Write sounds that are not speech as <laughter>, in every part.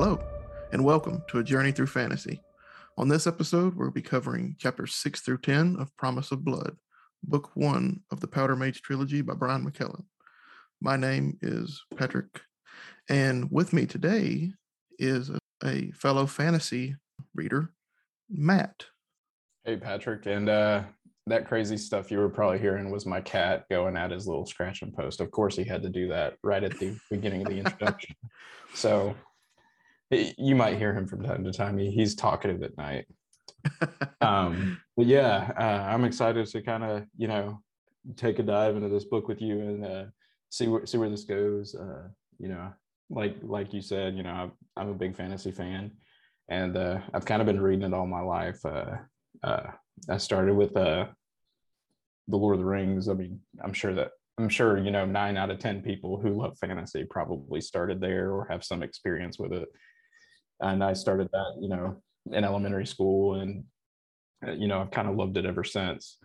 Hello, and welcome to A Journey Through Fantasy. On this episode, we'll be covering chapters 6 through 10 of Promise of Blood, book one of the Powder Mage trilogy by Brian McClellan. My name is Patrick, and with me today is a, a fellow fantasy reader, Matt. Hey, Patrick. And uh, that crazy stuff you were probably hearing was my cat going at his little scratch and post. Of course, he had to do that right at the beginning of the introduction. <laughs> So you might hear him from time to time. He, he's talkative at night. <laughs> um, but yeah, uh, I'm excited to kind of, you know, take a dive into this book with you and uh, see where see where this goes. Uh, you know, like like you said, you know, I'm, I'm a big fantasy fan, and uh, I've kind of been reading it all my life. Uh, uh, I started with uh, the Lord of the Rings. I mean, I'm sure that I'm sure you know nine out of ten people who love fantasy probably started there or have some experience with it. And I started that, you know, in elementary school, and uh, you know, I've kind of loved it ever since.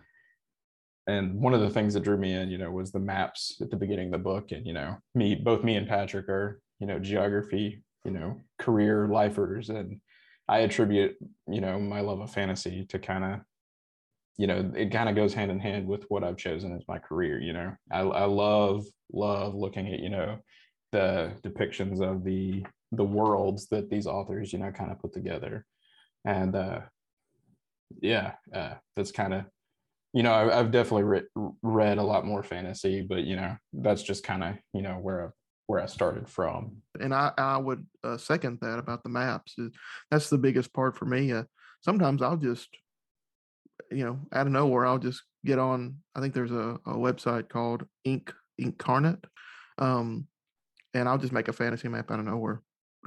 And one of the things that drew me in, you know, was the maps at the beginning of the book. And you know, me, both me and Patrick are, you know, geography, you know, career lifers, and I attribute, you know, my love of fantasy to kind of you know it kind of goes hand in hand with what i've chosen as my career you know I, I love love looking at you know the depictions of the the worlds that these authors you know kind of put together. And uh yeah uh that's kind of you know I, have definitely re- read a lot more fantasy but you know that's just kind of you know where I, where i started from. And i i would uh, second that about the maps. That's the biggest part for me. Uh, sometimes i'll just you know, out of nowhere, I'll just get on. I think there's a, a website called Ink Inkarnate, um, and I'll just make a fantasy map out of nowhere,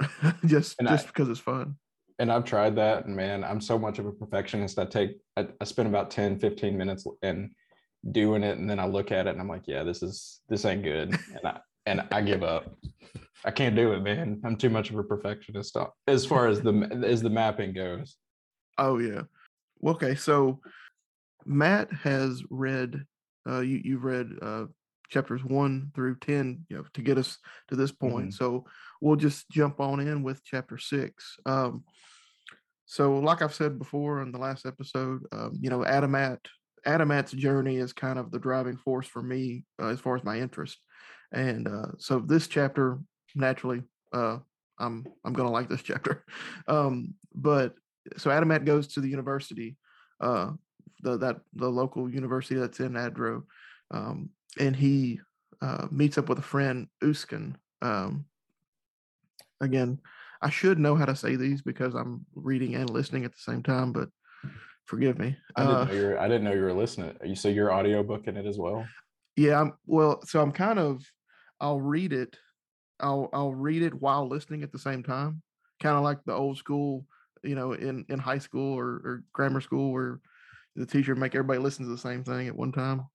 <laughs> just and just I, because it's fun. And I've tried that, and man, I'm so much of a perfectionist. I take I, I spend about 10, 15 minutes and doing it, and then I look at it, and I'm like, yeah, this is this ain't good, <laughs> and I and I give up. I can't do it, man. I'm too much of a perfectionist uh, as far as the <laughs> as the mapping goes. Oh yeah, okay, so Matt has read. Uh, you you've read uh, chapters one through ten, you know, to get us to this point. Mm-hmm. So we'll just jump on in with chapter six. Um, so, like I've said before in the last episode, um, you know, Adamat Adamat's journey is kind of the driving force for me uh, as far as my interest, and uh, so this chapter naturally, uh, I'm I'm gonna like this chapter, <laughs> um, but so Adamat goes to the university, uh, the that the local university that's in Adro, um, and he uh, meets up with a friend Uskan. Um, again, I should know how to say these because I'm reading and listening at the same time, but forgive me. I didn't, uh, know, you I didn't know you were listening. You so you're audiobooking it as well? Yeah, I'm, well, so I'm kind of I'll read it. I'll I'll read it while listening at the same time, kind of like the old school you know, in in high school or, or grammar school where the teacher make everybody listen to the same thing at one time.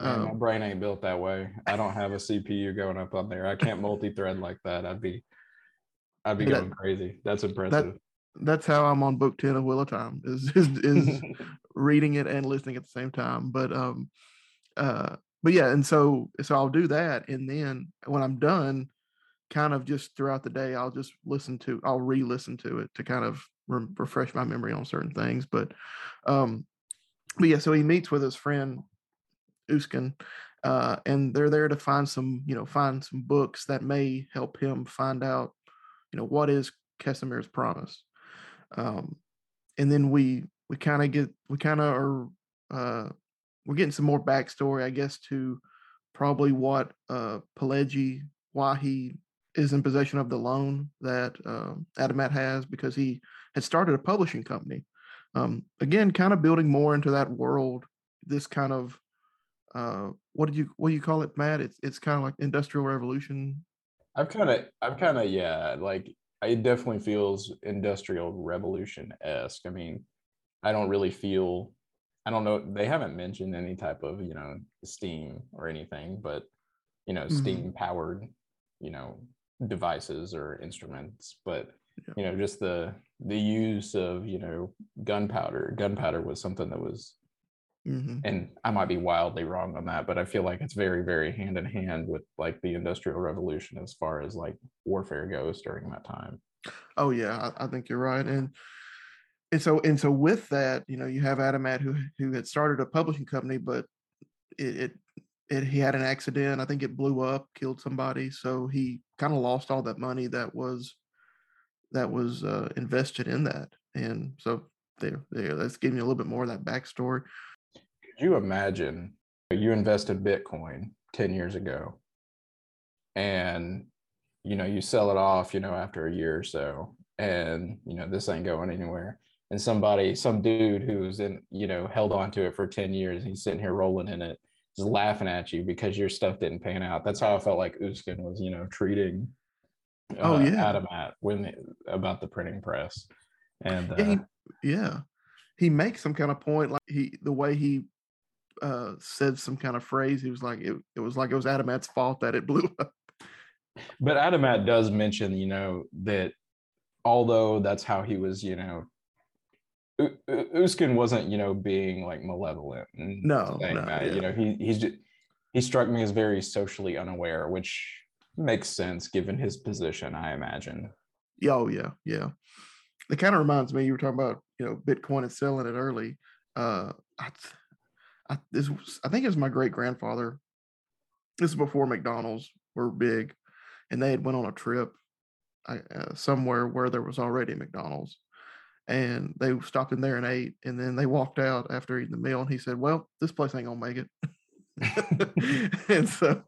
Man, um, my brain ain't built that way. I don't have a CPU going up on there. I can't multi-thread like that. I'd be, I'd be going that, crazy. That's impressive. That, that's how I'm on book ten of Wheel of Time is is, is <laughs> reading it and listening at the same time. But um, uh, but yeah, and so so I'll do that, and then when I'm done, kind of just throughout the day, I'll just listen to, I'll re-listen to it to kind of re- refresh my memory on certain things. But, um, but yeah, so he meets with his friend Uskan, uh, and they're there to find some, you know, find some books that may help him find out, you know, what is Casimir's promise. Um, and then we we kind of get we kind of are uh, we're getting some more backstory, I guess, to probably what uh, Palagyi why he is in possession of the loan that uh, Adamat has because he had started a publishing company. Um, again, kind of building more into that world. This kind of uh, what did you what do you call it, Matt? It's it's kind of like industrial revolution. I've kind of I've kind of yeah, like it definitely feels industrial revolution esque. I mean, I don't really feel I don't know. They haven't mentioned any type of you know steam or anything, but you know, mm-hmm. steam powered you know devices or instruments but yeah. you know just the the use of you know gunpowder gunpowder was something that was mm-hmm. and i might be wildly wrong on that but i feel like it's very very hand in hand with like the industrial revolution as far as like warfare goes during that time Oh yeah, I, I think you're right, and and so and so with that, you know, you have Adamat who who had started a publishing company, but it, it it, he had an accident. I think it blew up, killed somebody. So he kind of lost all that money that was that was uh, invested in that. And so there, there. That's giving you a little bit more of that backstory. Could you imagine you invested Bitcoin ten years ago, and you know you sell it off, you know, after a year or so, and you know this ain't going anywhere. And somebody, some dude who's in, you know, held on to it for 10 years, he's sitting here rolling in it just laughing at you because your stuff didn't pan out. That's how I felt like Uskan was, you know, treating oh, uh, oh yeah Adamat when about the printing press. And uh, yeah, he, yeah, he makes some kind of point like he the way he uh said some kind of phrase. He was like it, it was like it was Adamat's fault that it <laughs> blew up. But Adamat does mention, you know, that although that's how he was, you know, Uskan wasn't, you know, being like malevolent. no, no yeah. you know, he he's just, he struck me as very socially unaware, which makes sense given his position, I imagine. Oh yeah, yeah. It kind of reminds me. You were talking about you know Bitcoin and selling it early. Uh, I, I this was, I think it was my great grandfather. This is before McDonald's were big, and they had went on a trip uh, somewhere where there was already McDonald's, and they stopped in there and ate and then they walked out after eating the meal and he said well this place ain't gonna make it. <laughs> And so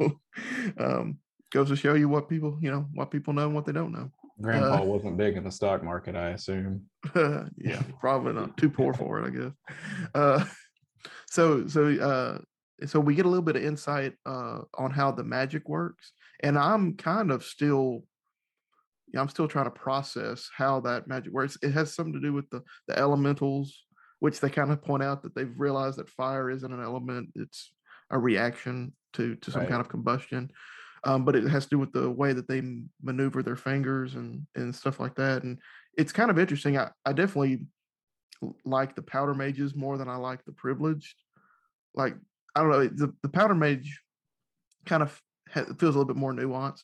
um goes to show you what people you know what people know and what they don't know. Grandpa uh, wasn't big in the stock market i assume. <laughs> Yeah probably not too poor for it i guess. Uh so so uh so we get a little bit of insight uh on how the magic works and i'm kind of still yeah, I'm still trying to process how that magic works. It has something to do with the the elementals, which they kind of point out that they've realized that fire isn't an element; it's a reaction to to some right. kind of combustion. Um, but it has to do with the way that they maneuver their fingers and and stuff like that. And it's kind of interesting. I, I definitely like the powder mages more than I like the privileged. Like I don't know, the, the powder mage kind of feels a little bit more nuanced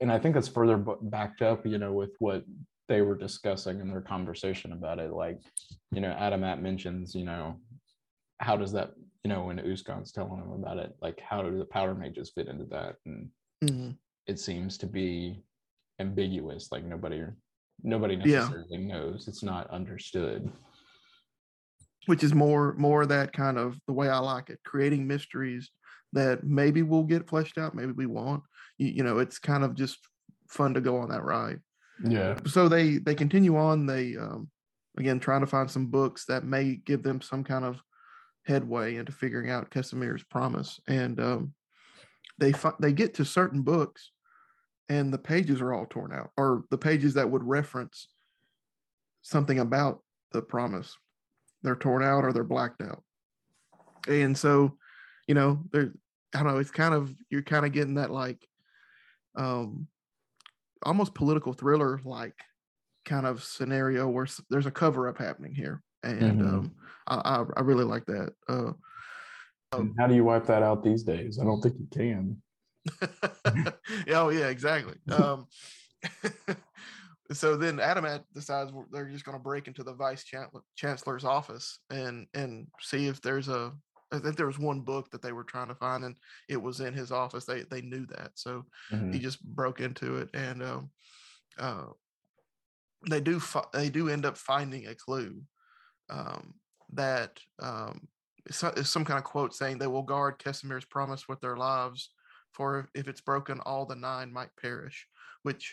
and I think it's further backed up, you know, with what they were discussing in their conversation about it. Like, you know, Adam Adamat mentions, you know, how does that, you know, when Uskan's telling him about it, like how do the powder mages fit into that? And mm-hmm. it seems to be ambiguous, like nobody nobody necessarily yeah. knows. It's not understood. Which is more more that kind of the way I like it, creating mysteries that maybe we'll get fleshed out, maybe we won't. You, you know, it's kind of just fun to go on that ride. Yeah. So they they continue on. They um, again trying to find some books that may give them some kind of headway into figuring out Casimir's promise, and um, they fi- they get to certain books, and the pages are all torn out, or the pages that would reference something about the promise, they're torn out or they're blacked out, and so you know, there I don't know, it's kind of you're kind of getting that like um almost political thriller like kind of scenario where there's a cover up happening here. And mm-hmm. um I, I, I really like that. Uh um, how do you wipe that out these days? I don't think you can. <laughs> oh yeah, exactly. Um <laughs> so then Adamat decides they're just going to break into the vice chancellor's office and and see if there's a I think there was one book that they were trying to find, and it was in his office. They they knew that, so mm-hmm. he just broke into it, and um, uh, they do fi- they do end up finding a clue um, that um, it's some kind of quote saying they will guard Casimir's promise with their lives, for if it's broken, all the nine might perish. Which,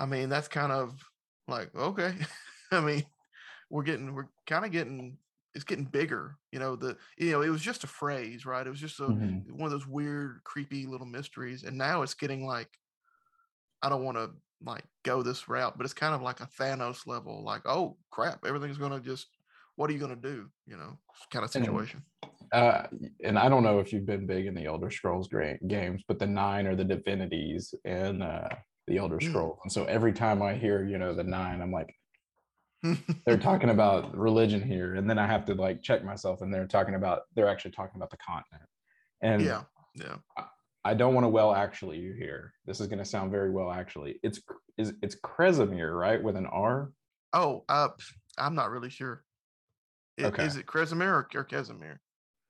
I mean, that's kind of like okay. <laughs> I mean, we're getting we're kind of getting it's getting bigger. You know, the you know, it was just a phrase, right? It was just a mm-hmm. one of those weird, creepy little mysteries. And now it's getting like I don't want to like go this route, but it's kind of like a Thanos level, like, oh crap, everything's gonna just what are you gonna do? You know, kind of situation. Uh, and I don't know if you've been big in the Elder Scrolls games, but the nine are the divinities and uh, the Elder mm. Scrolls. And so every time I hear, you know, the nine, I'm like, <laughs> they're talking about religion here and then i have to like check myself and they're talking about they're actually talking about the continent and yeah yeah I don't want to well actually you here. This is going to sound very well actually. It's is it's Kresimir, right, with an R. Oh, uh, I'm not really sure. I- Okay. Is it Kresimir or, or?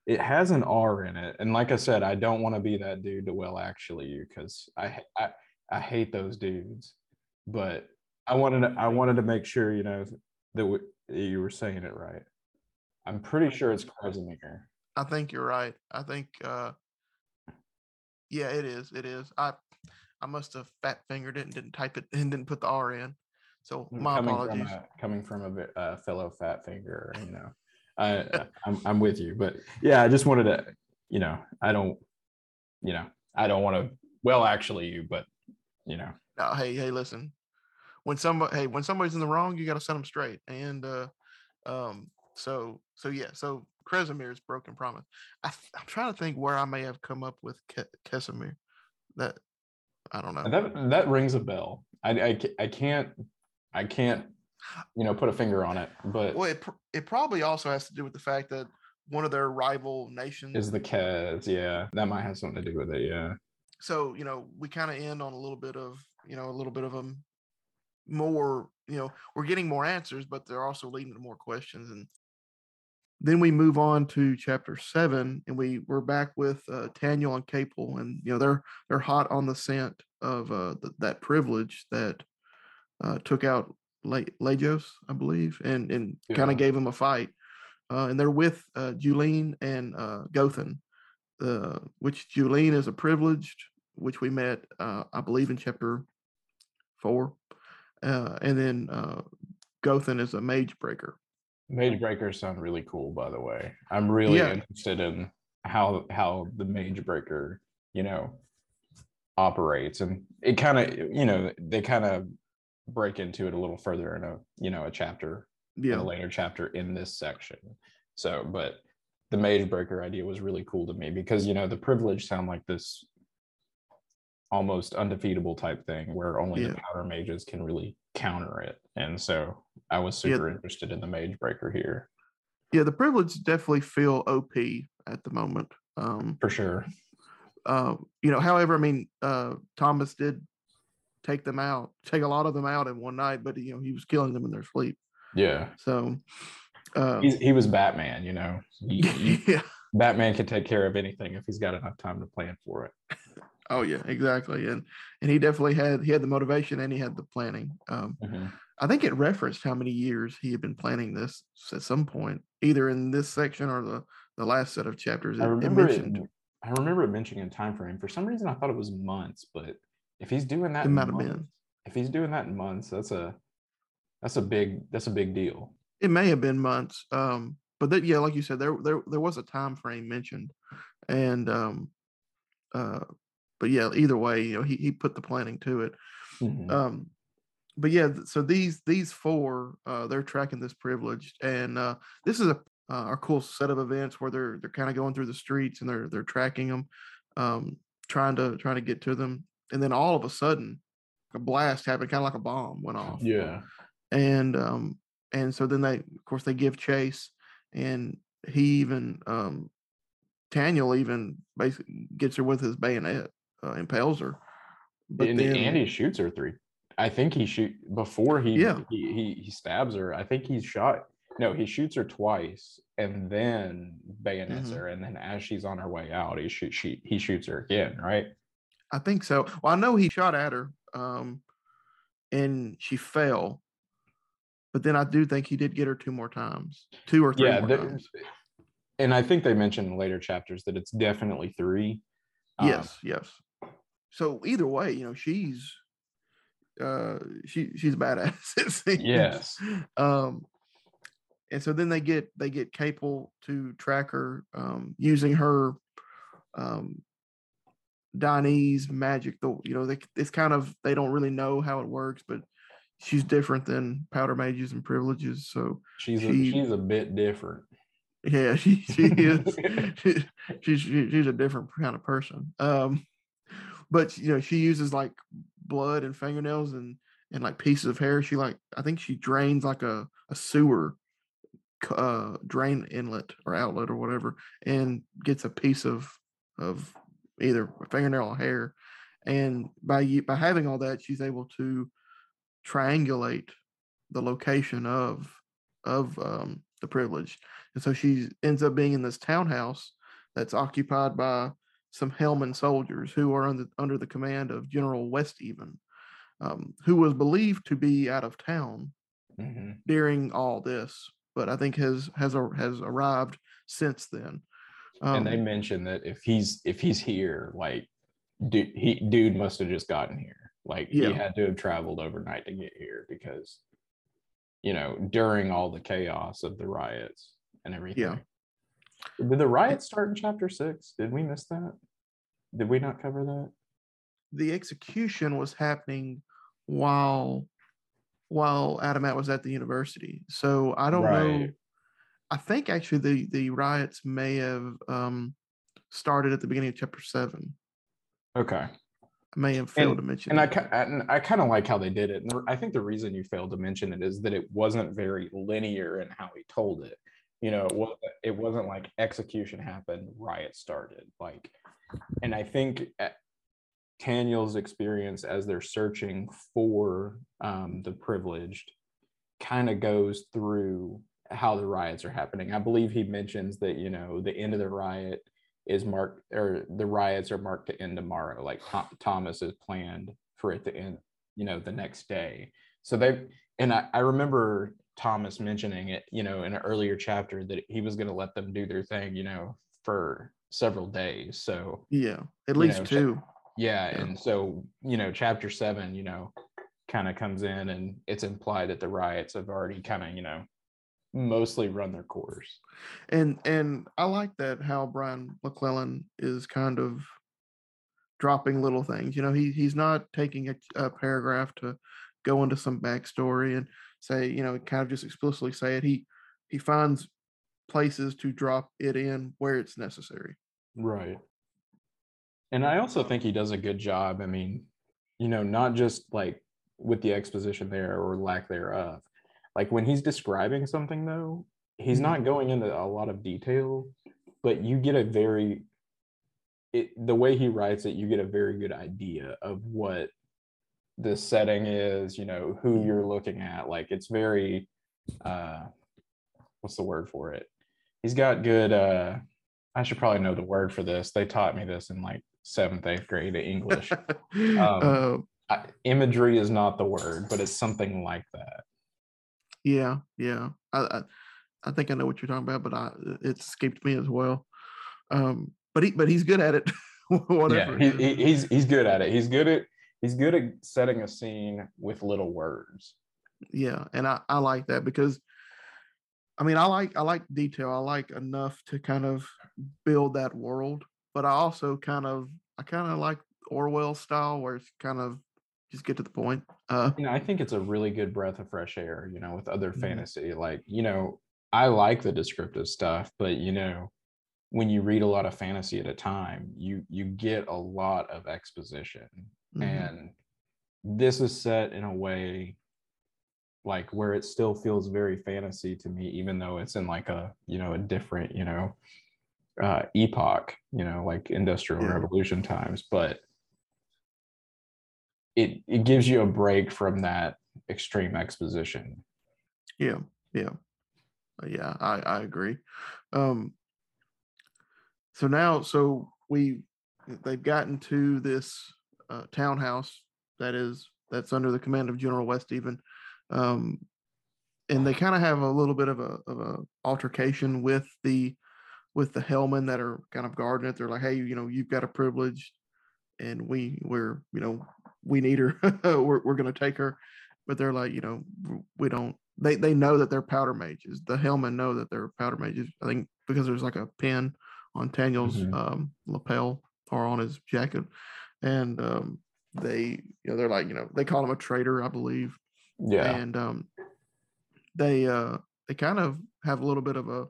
It has an R in it, and like I said, I don't want to be that dude to well actually you because I I I hate those dudes. But I wanted to, I wanted to make sure you know that w- you were saying it right. I'm pretty sure it's Kresimir. I think you're right. I think uh yeah, it is. It is. I I must have fat fingered it and didn't type it <laughs> and didn't put the R in. So my Mm, coming apologies. From a, coming from a a fellow fat finger, you know, <laughs> I- I'm I'm with you, but yeah, I just wanted to, you know, I don't, you know, I don't want to. Well, actually, you, but you know, No, hey, hey, listen. When somebody hey, when somebody's in the wrong, you gotta set them straight. And uh um so so yeah, so Kresimir's broken promise. I, am trying to think where I may have come up with Ke- Kesimir. That I don't know. that that rings a bell. I I, I can't I can't you know put a finger on it, but Well, it, pr- it probably also has to do with the fact that one of their rival nations. is the Kez? Yeah, that might have something to do with it. Yeah, so you know, we kind of end on a little bit of you know a little bit of a more you know we're getting more answers, but they're also leading to more questions, and then we move on to chapter seven, and we we're back with uh, Taniel and Ka-poel, and you know they're they're hot on the scent of uh, th- that privilege that uh, took out Le- Lajos, I believe, and and kind of gave him a fight. Uh, and they're with uh, Julene and uh, Gothen, uh, which Julene is a privileged, which we met, uh, I believe, in chapter four, uh, and then uh, Gothen is a mage breaker. Mage breakers sound really cool. By the way, I'm really Yeah. interested in how how the mage breaker you know operates, and it kind of you know they kind of break into it a little further in a you know a chapter in Yeah, a later chapter in this section. So, but the mage breaker idea was really cool to me because you know the privilege sound like this almost undefeatable type thing where only the Yeah. powder mages can really counter it. And so I was Yeah. super interested in the mage breaker here yeah. The privileged definitely feel OP at the moment. Um, for sure. uh, you know, however, I mean, uh, Thomas did take them out, take a lot of them out in one night, but you know, he was killing them in their sleep. Yeah. So, uh, He's, he was Batman, you know. <laughs> He- he- yeah. Batman can take care of anything if he's got enough time to plan for it. Oh yeah, exactly. And and he definitely had he had the motivation and he had the planning. Um, Mhm. I think it referenced how many years he had been planning this at some point, either in this section or the the last set of chapters. It, I remember it, mentioned I remember it mentioning a time frame. For some reason, I thought it was months, but if he's doing that, It might have months- been. if he's doing that in months, that's a that's a big that's a big deal. it may have been months. Um, but that yeah, like you said, there there there was a time frame mentioned, and um, uh, but yeah, either way, you know, he he put the planning to it. Mhm. um but yeah so these these four uh they're tracking this privilege and uh this is a uh, a cool set of events where they're they're kind of going through the streets and they're they're tracking them um trying to trying to get to them and then all of a sudden a blast happened kind of like a bomb went off yeah, and um and so then they of course they give chase and he even um Daniel even basically gets her with his bayonet uh, impales her but and, then and he shoots her three. I think he shoot before he, Yeah. he he he stabs her. I think he's shot. No, he shoots her twice and then bayonets Mhm. her, and then as she's on her way out, he shoot she he shoots her again. Right? I think so. Well, I know he shot at her, um, and she fell. But then I do think he did get her two more times, two or three yeah, more times. and I think they mentioned in later chapters that it's definitely three. Um, yes, yes. So either way, you know, she's uh she she's badass. <laughs> Yes. Um and so then they get they get Ka-poel to track her um using her um Dynize magic. The you know, they it's kind of they don't really know how it works, but she's different than powder mages and privileges. So she's She- a, she's a bit different. yeah, she she is <laughs> <laughs> she, she's she- she's a different kind of person. Um, but you know, she uses like blood and fingernails and and like pieces of hair. She like I think she drains like a a sewer uh drain inlet or outlet or whatever and gets a piece of of either fingernail or hair. And by by having all that, she's able to triangulate the location of of um, the privilege. And so she ends up being in this townhouse that's occupied by some Hielmen soldiers who are under, under the command of General Westeven, um, who was believed to be out of town mm-hmm. during all this, but I think has has has arrived since then. Um, and they um mentioned that if he's if he's here, like dude, he dude must have just gotten here. Like yeah. he had to have traveled overnight to get here because, you know, during all the chaos of the riots and everything. Yeah. Did the riots start in chapter six? Did we miss that? Did we not cover that? The execution was happening while while Adamat was at the university. So I don't right. know. I think actually the the riots may have um, started at the beginning of chapter seven. Okay. I may have failed and, to mention. And it. I and I kind of like how they did it. And I think the reason you failed to mention it is that it wasn't very linear in how he told it. You know, it wasn't, like execution happened, riot started. Like, and I think Taniel's experience as they're searching for um, the privileged kind of goes through how the riots are happening. I believe he mentions that you know the end of the riot is marked or the riots are marked to end tomorrow. Like Thomas is planned for it to end, you know, the next day. So they and I, I remember Thomas mentioning it, you know, in an earlier chapter that he was going to let them do their thing, you know, for several days. So yeah, at least know, two. Yeah, yeah, and so you know, chapter seven, you know, kind of comes in, and it's implied that the riots have already kind of, you know, mostly run their course. And and I like that how Brian McClellan is kind of dropping little things. You know, he he's not taking a, a paragraph to go into some backstory and say, you know, kind of just explicitly say it. He he finds places to drop it in where it's necessary. Right. And I also think he does a good job. I mean, you know, not just like with the exposition there or lack thereof, like when he's describing something though he's mm-hmm. not going into a lot of detail but you get a very it, the way he writes it you get a very good idea of what the setting is you know who you're looking at like it's very uh what's the word for it he's got good uh i should probably know the word for this they taught me this in like seventh eighth grade english <laughs> um, uh, I, imagery is not the word but it's something like that yeah, yeah. I, I, I think I know what you're talking about, but I it escaped me as well. Um, but he but he's good at it. <laughs> Whatever. Yeah, he, he's he's good at it. He's good at he's good at setting a scene with little words. Yeah, and I I like that because I mean I like I like detail. I like enough to kind of build that world, but I also kind of I kind of like Orwell style where it's kind of just get to the point. Uh, you know, I think it's a really good breath of fresh air. You know, with other mm-hmm. fantasy, like you know, I like the descriptive stuff, but you know, when you read a lot of fantasy at a time, you you get a lot of exposition, mm-hmm. and this is set in a way like where it still feels very fantasy to me even though it's in like a you know a different you know uh epoch you know like industrial yeah. revolution times but it it gives you a break from that extreme exposition. Yeah, yeah, uh, yeah. I I agree. Um, so now, so we they've gotten to this uh, townhouse that is that's under the command of General Westeven, um, and they kind of have a little bit of a of a altercation with the with the Hielmen that are kind of guarding it. They're like, hey, you know, you've got a privilege, and we we're you know we need her. <laughs> we're we're gonna take her. But they're like, you know, we don't. They they know that they're powder mages. The Hielmen know that they're powder mages. I think because there's like a pin on Taniel's mm-hmm. um, lapel or on his jacket, and um, they you know they're like you know they call him a traitor, I believe. Yeah. And um, they uh they kind of have a little bit of a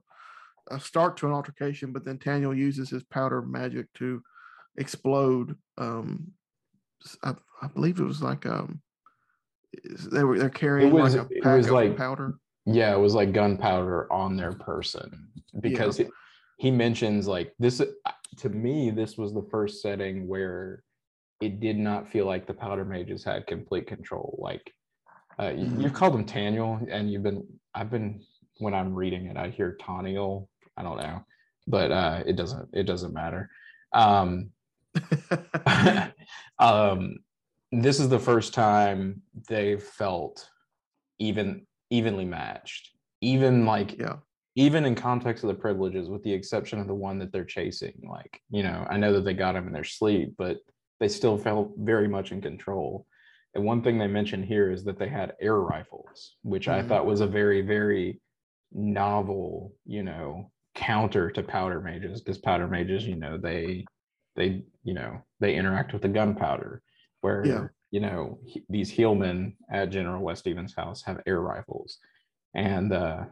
a start to an altercation, but then Taniel uses his powder magic to explode um I, I believe it was like um they were they're carrying it was, like a pack of like, powder. Yeah, it was like gunpowder on their person because yeah. he mentions like this. to me, this was the first setting where it did not feel like the powder mages had complete control. Like uh, you, Mhm. you've called him Taniel, and you've been I've been when I'm reading it, I hear Taniel. I don't know, but uh, it doesn't it doesn't matter. Um, <laughs> <laughs> um, this is the first time they've felt even evenly matched, even like yeah. even in context of the privileges, with the exception of the one that they're chasing. Like, you know, I know that they got him in their sleep, but they still felt very much in control. And one thing they mentioned here is that they had air rifles, which I Mhm. thought was a very, very novel, you know, counter to powder mages, because powder mages, you know, they they, you know, they interact with the gunpowder, where Yeah. you know, he- these Hielmen at General Westeven's house have air rifles. And uh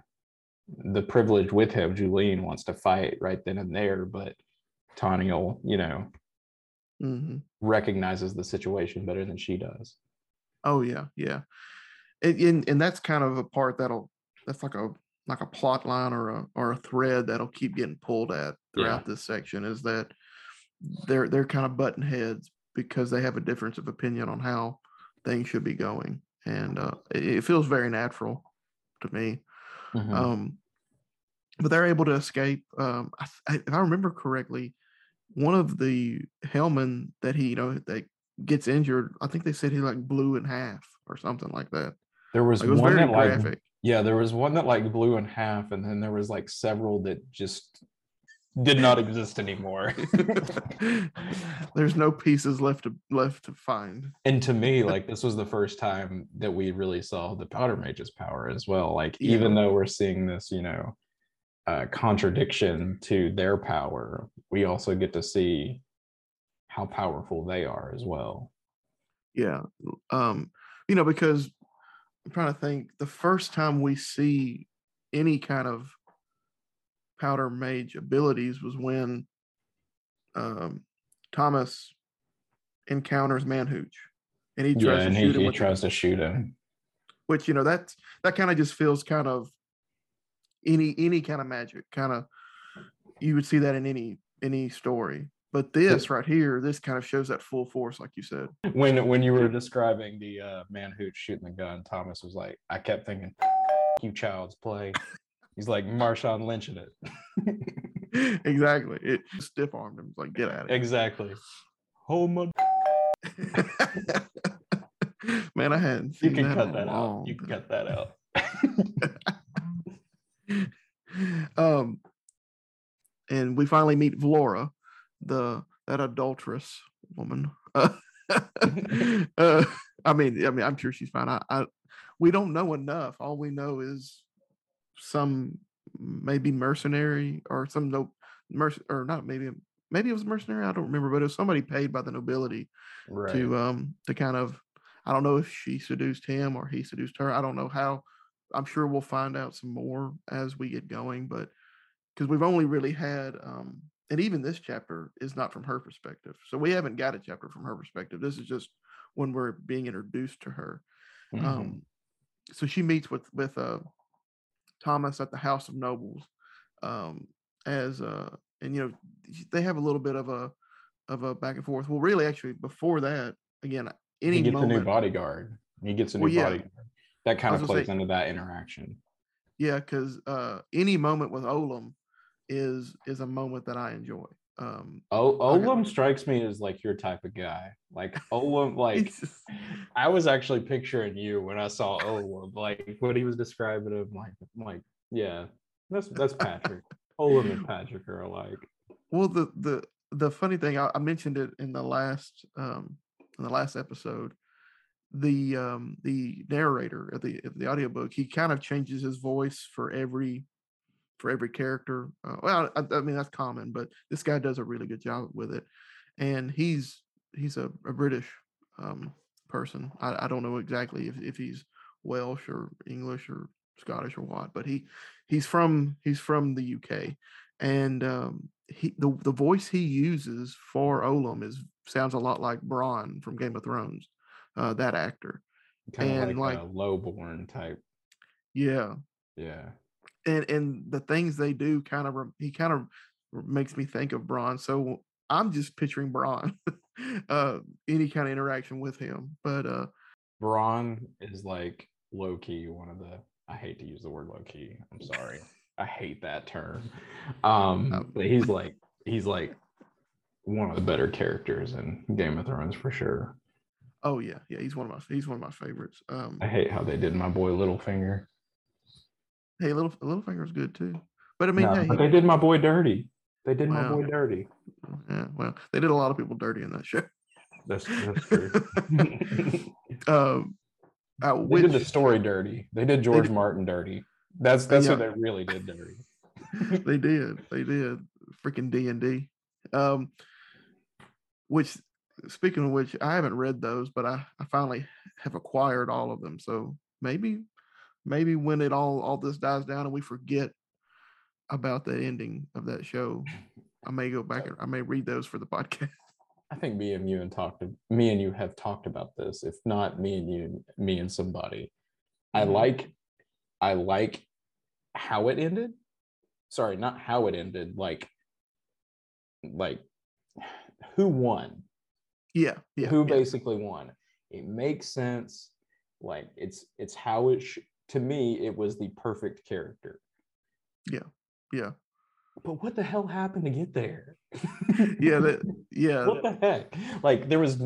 the privilege with him, Julian wants to fight right then and there, but Taniel, you know, hmm recognizes the situation better than she does. Oh yeah, yeah. And, and and that's kind of a part that'll that's like a like a plot line or a or a thread that'll keep getting pulled at throughout this section is that they're they're kind of button heads because they have a difference of opinion on how things should be going, and uh, it, it feels very natural to me. Mhm. Um, but they're able to escape. Um, I, I- if I remember correctly, one of the Hielmen that he, you know, that gets injured, I think they said he like blew in half or something like that. there was, Like, was one that like yeah, there was one that like blew in half, and then there was like several that just did not exist anymore. <laughs> There's no pieces left to left to find. and to me, <laughs> like this was the first time that we really saw the powder mage's power as well. Like Yeah. even though we're seeing this, you know, uh, contradiction to their power, we also get to see how powerful they are as well. Yeah. Um, you know, because I'm trying to think the first time we see any kind of powder mage abilities was when um Thomas encounters Manhouch and he Yeah, tries and to he, shoot him he tries to shoot him. which you know that's that kind of just feels kind of any any kind of magic kind of you would see that in any any story but this right here this kind of shows that full force like you said When when you were describing the uh, man who's shooting the gun, Thomas was like, I kept thinking, you child's play. He's like Marshawn Lynch in it. <laughs> exactly it stiff armed him like get out of it. exactly. Oh my man i hadn't you can that cut that out. You can cut that out. <laughs> um and we finally meet Vlora, the that adulterous woman. <laughs> Uh, uh, I mean, I mean, I'm sure she's fine. I, I, we don't know enough. All we know is some maybe mercenary or some no merc or not maybe maybe it was mercenary. I don't remember, but it was somebody paid by the nobility right. to um to kind of I don't know if she seduced him or he seduced her. I don't know how. I'm sure we'll find out some more as we get going, but because we've only really had um and even this chapter is not from her perspective. So we haven't got a chapter from her perspective. This is just when we're being introduced to her. Mhm. Um so she meets with with uh Thomas at the House of Nobles um as uh and you know they have a little bit of a of a back and forth. Well, really actually before that, again, any he gets a new bodyguard. He gets a new Well, yeah. bodyguard. That kind of plays say- into that interaction. Yeah, because uh, any moment with Olam is is a moment that I enjoy. Um, Oh. Olam strikes me as like your type of guy. Like Olam, <laughs> like I was actually picturing you when I saw Olam, like what he was describing of like, like, yeah, that's that's Patrick. <laughs> Olam and Patrick are alike. well, the the the funny thing I, I mentioned it in the last um, in the last episode. The um, the narrator of the of the audiobook he kind of changes his voice for every for every character. Uh, well, I, I mean that's common, but this guy does a really good job with it, and he's he's a, a British um, person. I, I don't know exactly if, if he's Welsh or English or Scottish or what, but he he's from he's from the UK, and um, he the the voice he uses for Olam is sounds a lot like Bronn from Game of Thrones, uh, that actor. Kind of like, like- a lowborn type. Yeah, Yeah. And and the things they do kind of he kind of makes me think of Bronn. So I'm just picturing Bronn, <laughs> uh, any kind of interaction with him. But uh, Bronn is like low key one of the. I hate to use the word low key. I'm sorry. I hate that term. Um, Um, but he's like he's like one of the better characters in Game of Thrones for sure. oh yeah, yeah, he's one of my he's one of my favorites. Um, I hate how they did my boy Littlefinger. Hey, little Littlefinger's good too. But I mean, No, hey, but they did my boy dirty. They did my boy dirty. yeah, well, they did a lot of people dirty in that show. That's, that's <laughs> true. <laughs> um, uh, they which did the story dirty. They did George did- Martin dirty. That's that's Yeah. what they really did dirty. <laughs> they did, they did, freaking D and D. Um, which, speaking of which, I haven't read those, but I I finally have acquired all of them. So maybe, maybe when it all all this dies down and we forget about the ending of that show, <laughs> I may go back and I may read those for the podcast. <laughs> I think me and you and talked me and you have talked about this. If not me and you, me and somebody. I Mhm. like I like how it ended. Sorry, not how it ended, like like <sighs> who won? Yeah, yeah, who yeah. basically won. It makes sense. Like it's it's how it sh- to me it was the perfect character. yeah, Yeah. But what the hell happened to get there? <laughs> yeah, that, yeah. <laughs> what the heck? Like there was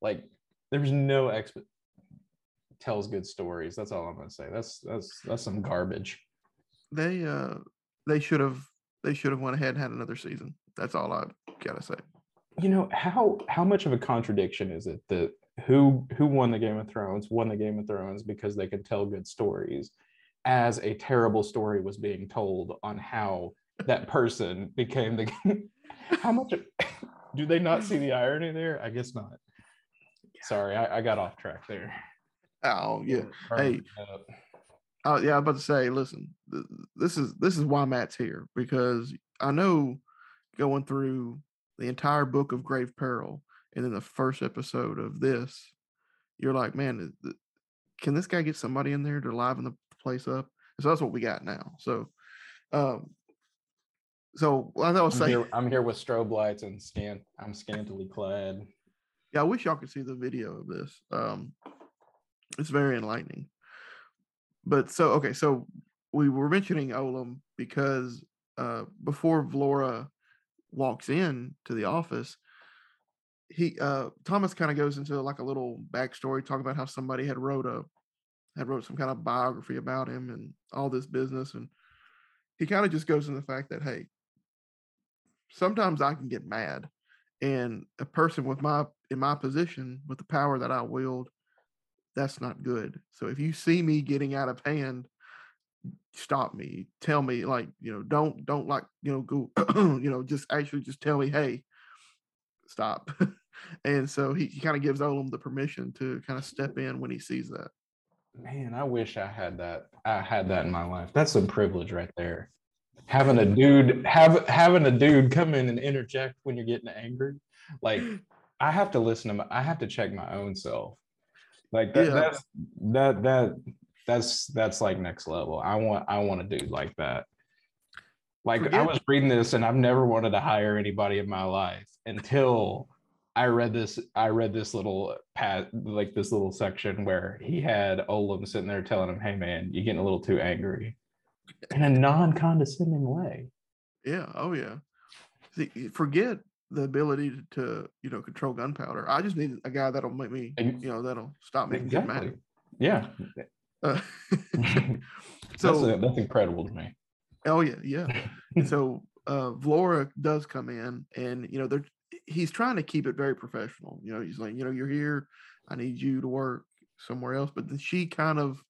like there was no exp tells good stories. That's all I'm gonna say. That's that's that's some garbage. they uh they should have they should have went ahead and had another season. That's all I gotta say. You know how how much of a contradiction is it that who who won the Game of Thrones won the Game of Thrones because they could tell good stories, as a terrible story was being told on how that person became the. <laughs> how much do they not see the irony there? I guess not. Sorry, I, I got off track there. Oh yeah, Hey. uh, yeah. I was about to say, listen, th- this is this is why Matt's here because I know going through the entire book of Grave Peril and then the first episode of this, you're like, man, can this guy get somebody in there to liven the place up? So that's what we got now. So, um, so I know I was saying. I'm here with strobe lights and scant. I'm scantily clad. Yeah, I wish y'all could see the video of this. Um, it's very enlightening. But so okay, so we were mentioning Olam because uh, before Vlora walks in to the office, he uh, Thomas kind of goes into like a little backstory, talking about how somebody had wrote a had wrote some kind of biography about him and all this business, and he kind of just goes into the fact that hey, sometimes I can get mad, and a person with my in my position with the power that I wield, that's not good. So if you see me getting out of hand, stop me. Tell me like you know don't don't like you know go <clears throat> you know just actually just tell me hey stop. <laughs> and so he, he kind of gives Olam the permission to kind of step in when he sees that. Man, I wish I had that. I had that in my life. That's some privilege right there. Having a dude have having a dude come in and interject when you're getting angry. Like <laughs> I have to listen to my, I have to check my own self. Like that, Yeah. that's that that that's that's like next level. I want I want a dude like that. Like I was reading this and I've never wanted to hire anybody in my life until I read this. I read this little pat, like this little section where he had Olam sitting there telling him, "Hey, man, you're getting a little too angry," in a non-condescending way. Yeah. Oh yeah. See, forget the ability to, to you know control gunpowder. I just need a guy that'll make me you know that'll stop me from getting mad. Yeah. Uh, <laughs> <laughs> so so that's, incredible to me. Oh yeah yeah. And <laughs> so uh Vlora does come in and you know they're he's trying to keep it very professional. You know, he's like, you know, you're here, I need you to work somewhere else. But then she kind of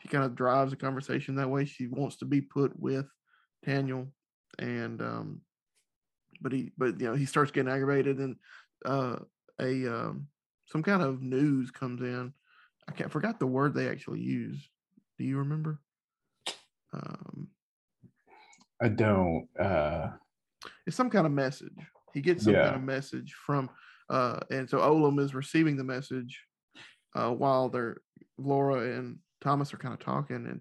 she kind of drives the conversation that way. She wants to be put with Daniel and um but he but you know he starts getting aggravated and uh a um some kind of news comes in. I can't forgot the word they actually use. Do you remember? Um I don't. uh it's some kind of message. He gets some kind of message from, uh, and so Olam is receiving the message uh, while they're Laura and Thomas are kind of talking, and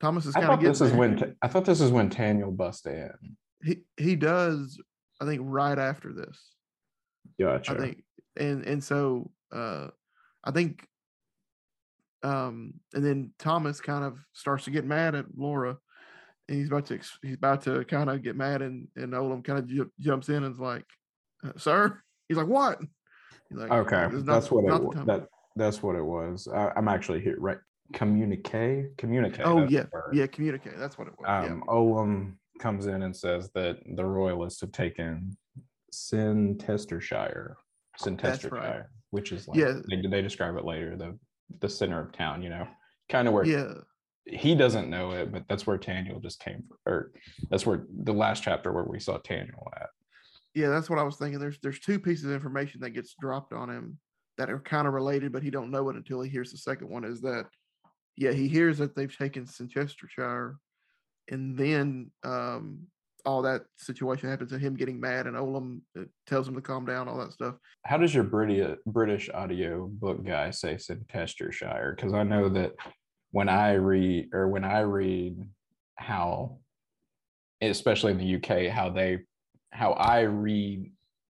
Thomas is kind of getting this is there. when I thought this is when Daniel bust in. he he does. I think right after this. Gotcha. I think, and and so uh, I think, um, and then Thomas kind of starts to get mad at Laura, and he's about to he's about to kind of get mad, and and Olem kind of ju- jumps in and is like, uh, "Sir," <laughs> he's like, "What?" He's like, okay, "This is that's what it not the wa- time." that that's what it was. I, I'm actually here. Right, communicate, communicate. Oh yeah, yeah. Communicate. That's what it was. yeah. um, Olem comes in and says that the royalists have taken Cincestersshire, Cincestersshire, which is like Yeah. they, they describe it later, the the center of town. You know, kind of where Yeah, he doesn't know it, but that's where Taniel just came from, or that's where the last chapter where we saw Taniel at. yeah. That's what I was thinking. There's there's two pieces of information that gets dropped on him that are kind of related, but he don't know it until he hears the second one. Is that yeah, he hears that they've taken Cincestersshire, and then um all that situation happens and him getting mad and Olem uh, tells him to calm down, all that stuff. How does your British British audio book guy say Cincestersshire? Because I know that when I read or when I read how, especially in the UK, how they how I read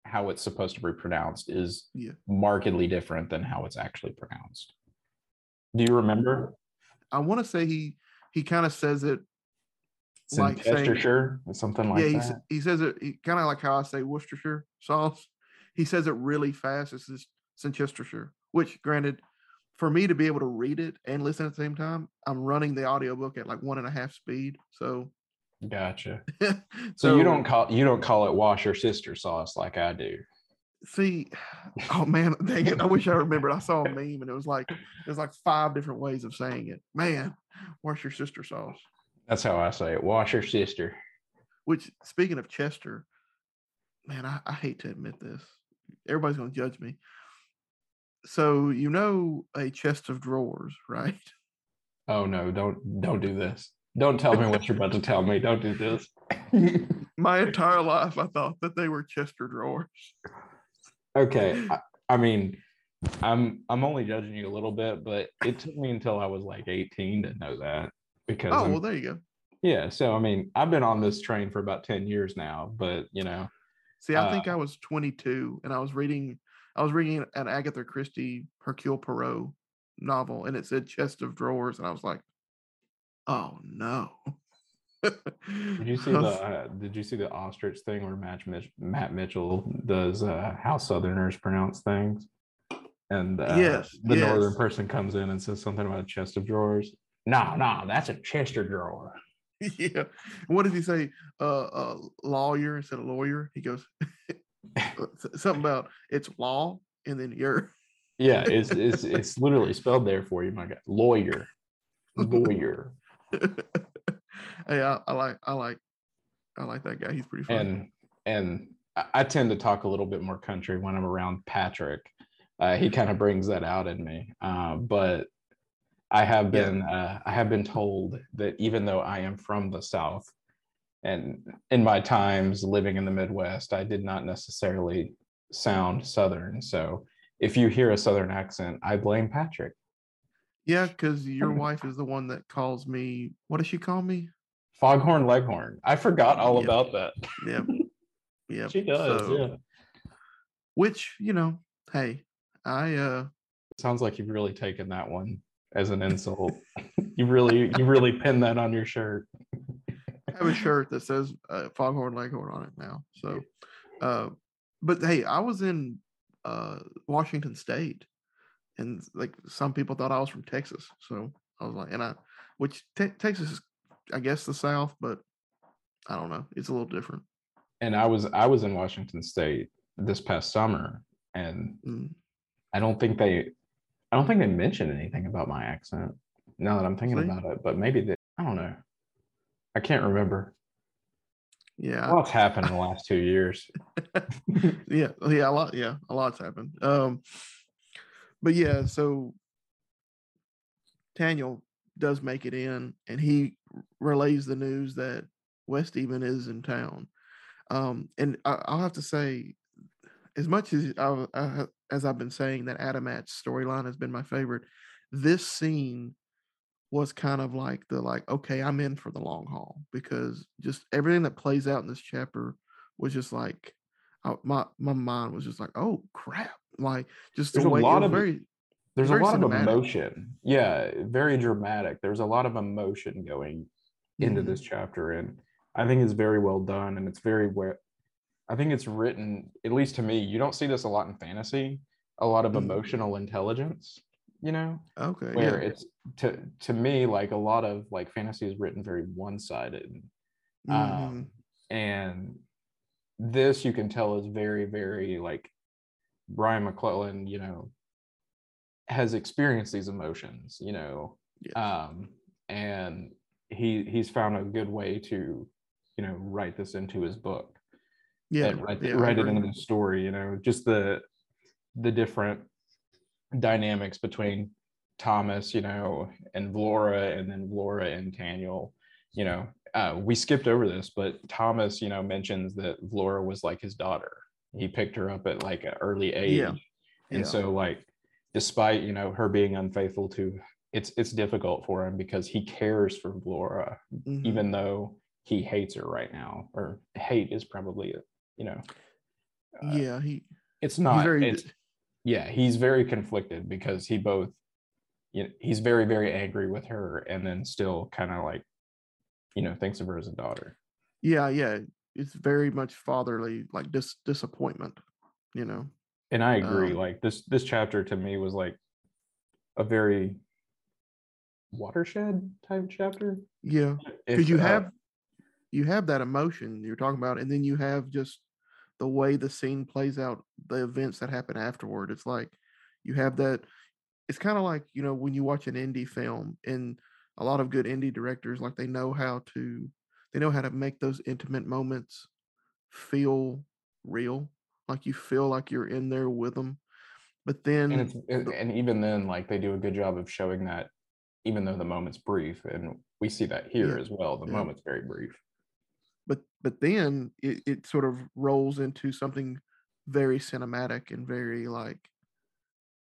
how it's supposed to be pronounced is Yeah. markedly different than how it's actually pronounced. Do you remember? I want to say he he kind of says it like saying- Cincestersshire, something like yeah, he, that. s- he says it kind of like how I say Worcestershire sauce. He says it really fast. It's this Cincestersshire, which granted, for me to be able to read it and listen at the same time, I'm running the audiobook at like one and a half speed. So, Gotcha. so, <laughs> So, you don't call you don't call it wash your sister sauce like I do. see. <sighs> Oh man, <laughs> dang it! I wish I remembered. I saw a meme and it was like there's like five different ways of saying it. Man, where's your sister sauce? That's how I say it. Wash your sister. Which, speaking of Chester, man, I, I hate to admit this. Everybody's going to judge me. So, you know, a chest of drawers, <laughs> right? Oh no, don't don't do this. Don't tell me what you're about to tell me. Don't do this. <laughs> My entire life, I thought that they were Chester drawers. okay. I, I mean, I'm I'm only judging you a little bit, but it took me until I was like 18 to know that. Because Oh, I'm- well, there you go. yeah, so I mean, I've been on this train for about 10 years now, but you know, See, I Uh, think I was 22 and I was reading, I was reading an Agatha Christie Hercule Poirot novel and it said chest of drawers. And I was like, oh no. Did you <laughs> see the uh, Did you see the ostrich thing where Matt, Mitch, Matt Mitchell does uh, how Southerners pronounce things, and uh, Yes, the northern person comes in and says something about a chest of drawers. No, no, that's a Chester drawer. <laughs> yeah. What does he say? Uh, uh, lawyer instead of lawyer. He goes <laughs> something about it's law and then you're. Yeah, it's <laughs> it's it's literally spelled there for you, my guy. Lawyer, lawyer, <laughs> hey, I, I like, I like, I like that guy. He's pretty funny. and and I- tend to talk a little bit more country when I'm around Patrick. Uh, he kind of brings that out in me, uh, but I have Yeah. been uh, I have been told that even though I am from the South, and in my times living in the Midwest, I did not necessarily sound Southern. So if you hear a Southern accent, I blame Patrick. yeah, because your <laughs> wife is the one that calls me. What does she call me? Foghorn Leghorn. I forgot all Yeah. about that. Yep. <laughs> Yep. She does. So- yeah. Which you know, hey, I uh, Sounds like you've really taken that one as an insult. <laughs> you really you really pinned that on your shirt. Have a shirt that says uh, Foghorn Leghorn on it now. So, uh, but hey, I was in uh, Washington State, and like some people thought I was from Texas. So I was like, and I, which te- Texas is, I guess, the South, but I don't know, it's a little different. And I was I was in Washington State this past summer, and Mm. I don't think they I don't think they mentioned anything about my accent. Now that I'm thinking See? about it, but maybe they I don't know. I can't remember. Yeah, What's happened in the last two years? <laughs> <laughs> yeah, yeah, a lot, yeah, a lot's happened. Um, but yeah, so Taniel does make it in, and he relays the news that Westeven is in town. Um, and I, I'll have to say, as much as I, I, as I've been saying that Adamat's storyline has been my favorite, this scene was kind of like the like okay i'm in for the long haul because just everything that plays out in this chapter was just like I, my my mind was just like oh crap like just There's the a way lot of- very there's a very lot of emotion yeah very dramatic there's a lot of emotion going into Mhm. this chapter and i think it's very well done and it's very where i think it's written at least to me you don't see this a lot in fantasy a lot of Mhm. emotional intelligence you know okay where yeah it's to to me like a lot of like fantasy is written very one-sided um and this you can tell is very very like brian mcclellan you know has experienced these emotions you know Yes. um and he he's found a good way to you know write this into his book yeah. and write, yeah, write it into the story you know just the the different dynamics between thomas you know and Vlora and then Vlora and Taniel. you know uh, we skipped over this but thomas you know mentions that Vlora was like his daughter he picked her up at like an early age Yeah, and yeah. so like despite you know her being unfaithful to it's it's difficult for him because he cares for Vlora Mhm. even though he hates her right now or hate is probably you know uh, yeah he it's not very it's, yeah he's very conflicted because he both you know, he's very very angry with her and then still kind of like you know thinks of her as a daughter. Yeah yeah it's very much fatherly like dis- disappointment you know? And i agree Um, like this this chapter to me was like a very watershed type chapter. Yeah because you uh, have you have that emotion you're talking about and then you have just the way the scene plays out the events that happen afterward it's like you have that it's kind of like you know when you watch an indie film and a lot of good indie directors like they know how to they know how to make those intimate moments feel real like you feel like you're in there with them but then and it's and even then like they do a good job of showing that even though the moment's brief and we see that here Yeah, as well the yeah. moment's very brief but but then it, it sort of rolls into something very cinematic and very like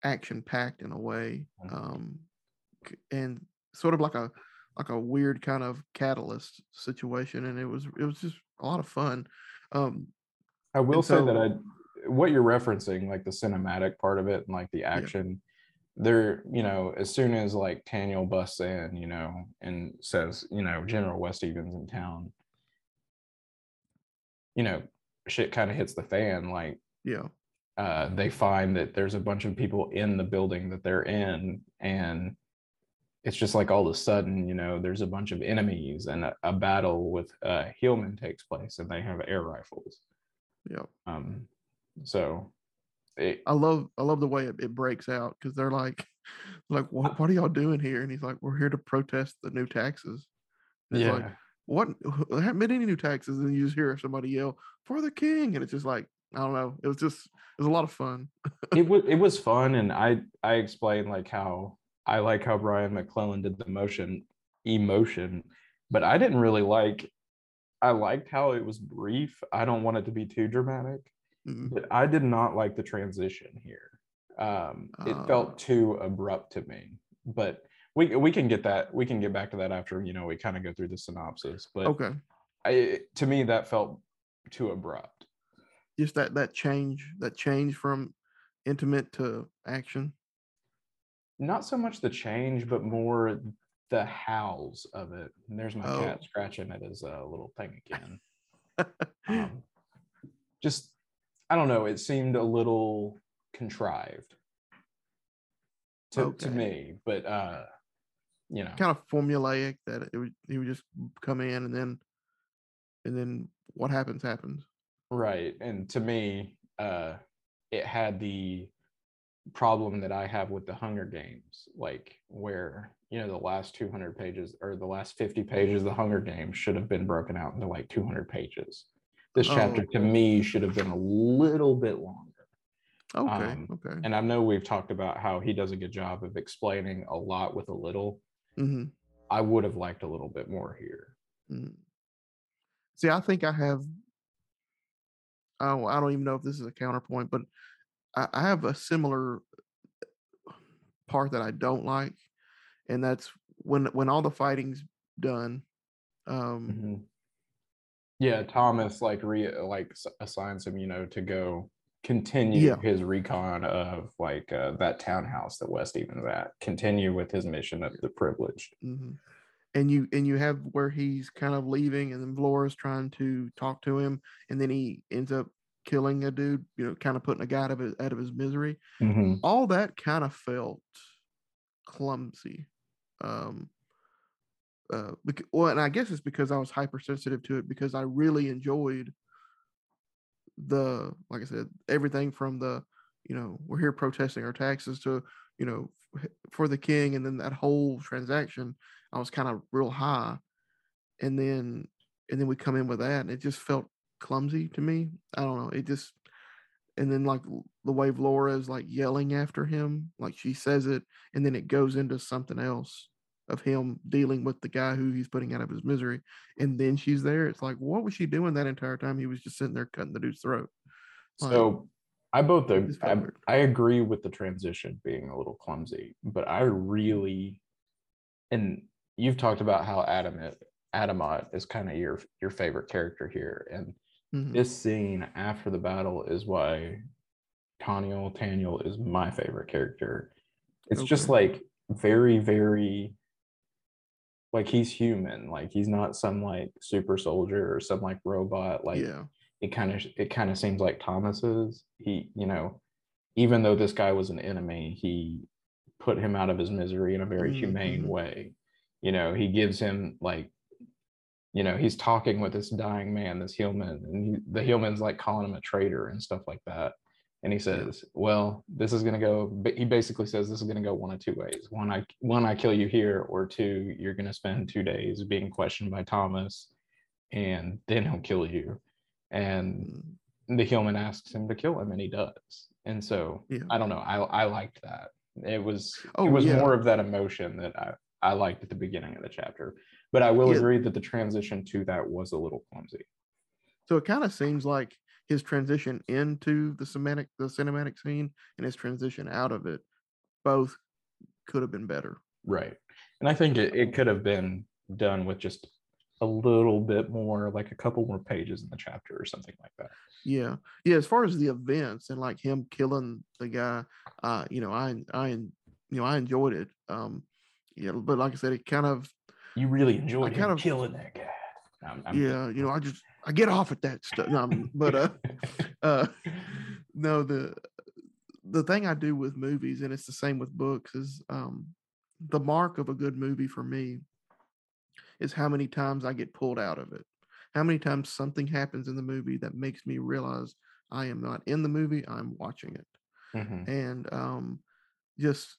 action packed in a way Mhm. um and sort of like a like a weird kind of catalyst situation and it was it was just a lot of fun um I will And say that I what you're referencing, like the cinematic part of it and like the action, there, you know, as soon as like Taniel busts in, you know, and says, you know, General Westeven's in town, you know, shit kind of hits the fan. Like yeah uh, they find that there's a bunch of people in the building that they're in, and it's just like all of a sudden, you know, there's a bunch of enemies, and a, a battle with uh, Hielmen takes place, and they have air rifles. yeah Um, so it, i love i love the way it, it breaks out because they're like <laughs> like what, what are y'all doing here? And he's like we're here to protest the new taxes. And it's yeah, like what? There haven't been any new taxes. And you just hear somebody yell for the king. And it's just like i don't know. It was just was a lot of fun it was <laughs> it was fun, and I I explained like how I like how Brian McClellan did the motion emotion, but I didn't really like. I liked how it was brief. I don't want it to be too dramatic, Mhm. but I did not like the transition here. Um, it Ah. felt too abrupt to me. But we we can get that we can get back to that after you know we kind of go through the synopsis. But okay I, to me that felt too abrupt. Just that that change that change from intimate to action not so much the change, but more the howls of it. And there's my Oh. cat scratching at his uh, little thing again. <laughs> Um, just, I don't know. It seemed a little contrived to, to me, but uh, you know, kind of formulaic that it would he would just come in and then and then what happens happens right. And to me, uh, it had the problem that I have with the Hunger Games, like where you know the last 200 pages or the last 50 pages of the Hunger Games should have been broken out into like 200 pages. This chapter Oh. to me should have been a little bit longer. okay Um, okay And I know we've talked about how he does a good job of explaining a lot with a little. hmm I would have liked a little bit more here. Mm. See, I think I have. Oh, I don't even know if this is a counterpoint, but I, I have a similar part that I don't like, and that's when when all the fighting's done, um, Mhm. Yeah, Thomas like re like assigns him, you know, to go continue Yeah. his recon of like uh, that townhouse that Westeven's at. Continue with his mission of the privileged. mhm. And you and you have where he's kind of leaving, and then Vlora's trying to talk to him, and then he ends up killing a dude, you know, kind of putting a guy out of his, out of his misery. Mhm. all that kind of felt clumsy. Um, uh, bec- well, and I guess it's because I was hypersensitive to it because I really enjoyed the, like I said, everything from the, you know, we're here protesting our taxes to, you know, for the king, and then that whole transaction, I was kind of real high, and then and then we come in with that, and it just felt clumsy to me. I don't know, it just and then like the way Vlora is like yelling after him, like she says it, and then it goes into something else of him dealing with the guy who he's putting out of his misery, and then she's there. It's like, what was she doing that entire time? He was just sitting there cutting the dude's throat. Like, So I both it ag- just felt I. I agree with the transition being a little clumsy, but I really and you've talked about how Adamat Adamat is kind of your your favorite character here, and Mhm. this scene after the battle is why Taniel Taniel is my favorite character. It's just like very, very like he's human. Like he's not some like super soldier or some like robot. Like yeah, it kind of it kind of seems like Thomas is. He, you know, even though this guy was an enemy, he put him out of his misery in a very Mhm, humane way. You know, he gives him like, you know, he's talking with this dying man, this human, and he, the human's like calling him a traitor and stuff like that. And he says, "Well, this is gonna go." He basically says this is gonna go one of two ways: one, I one I kill you here, or two, you're gonna spend two days being questioned by Thomas, and then he'll kill you. And Mm, the human asks him to kill him and he does and so Yeah. i don't know i i liked that it was Oh, it was yeah. more of that emotion that i i liked at the beginning of the chapter but i will Yeah. agree that the transition to that was a little clumsy So it kind of seems like his transition into the cinematic the cinematic scene and his transition out of it both could have been better. right and i think it, it could have been done with just a little bit more like a couple more pages in the chapter or something like that Yeah, yeah. As far as the events and like him killing the guy, uh, you know, I I you know I enjoyed it. Um, yeah, but like I said, it kind of you really enjoyed kind of- killing that guy I'm- I'm- yeah, you know, I just I get off at that stuff. Um, but uh, <laughs> uh, no, the the thing I do with movies, and it's the same with books, is um, the mark of a good movie for me is how many times I get pulled out of it. How many times something happens in the movie that makes me realize I am not in the movie, I'm watching it. Mhm. And um just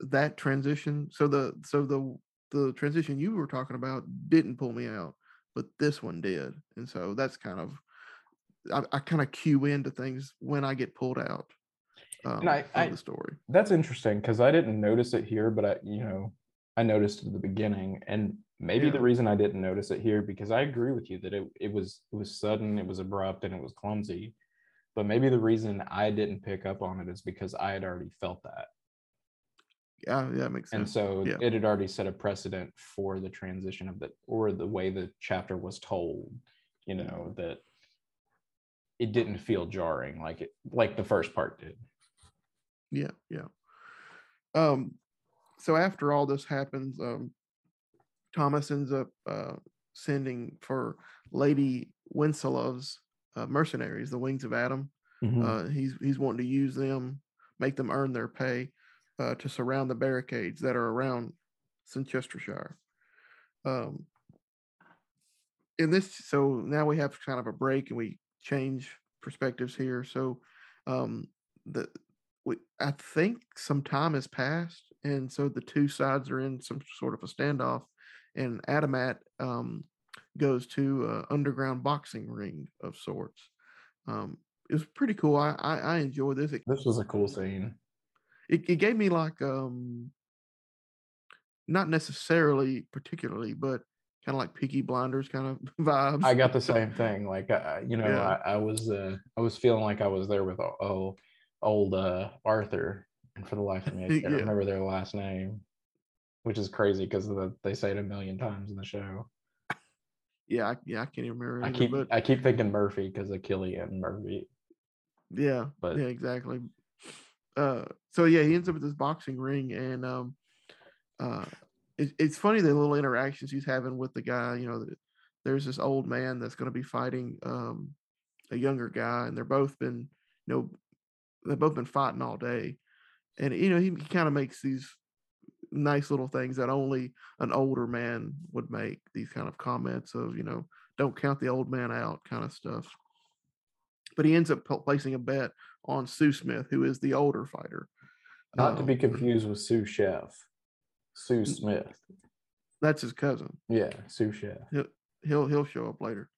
that transition. So the so the the transition you were talking about didn't pull me out, but this one did. And so that's kind of I, I kind of cue into things when I get pulled out um, I- of I- the story. That's interesting because I didn't notice it here, but I, you know, I noticed at the beginning, and maybe Yeah. the reason I didn't notice it here because I agree with you that it it was it was sudden, it was abrupt, and it was clumsy. But maybe the reason I didn't pick up on it is because I had already felt that, Yeah, yeah, that makes sense. and so Yeah. it had already set a precedent for the transition of the or the way the chapter was told. You know that it didn't feel jarring like it like the first part did. Yeah, yeah. Um, so after all this happens, um, Thomas ends up uh, sending for Lady Winceslav's uh, mercenaries, the Wings of Adom. Mhm. Uh, he's he's wanting to use them, make them earn their pay uh, to surround the barricades that are around Cincestersshire. Um, in this, so now we have kind of a break and we change perspectives here. So, um, the we I think some time has passed, and so the two sides are in some sort of a standoff, and Adamat um, goes to an underground boxing ring of sorts. Um, it was pretty cool. I I, I enjoyed this. This was a cool scene. It it gave me like um, not necessarily particularly, but kind of like Peaky Blinders kind of <laughs> vibes. I got the same thing. Like, I, you know, Yeah. I, I was, uh, I was feeling like I was there with oh, old uh, Arthur, and for the life of me, I <laughs> can't Yeah. remember their last name. which is crazy because they say it a million times in the show. Yeah, I, yeah, I can't even remember. I keep but I keep thinking Murphy because of Cillian Murphy. yeah, But yeah, exactly. Uh, so yeah, he ends up at this boxing ring, and um, uh, it, it's funny the little interactions he's having with the guy. You know, there's this old man that's going to be fighting um a younger guy, and they're both been, you know, they've both been fighting all day, and you know he, he kind of makes these nice little things that only an older man would make. These kind of comments of you know, don't count the old man out, kind of stuff. But he ends up placing a bet on SouSmith, who is the older fighter. Not to be confused with Sue Chef, SouSmith. That's his cousin. Yeah, Sue Chef. He'll he'll show up later.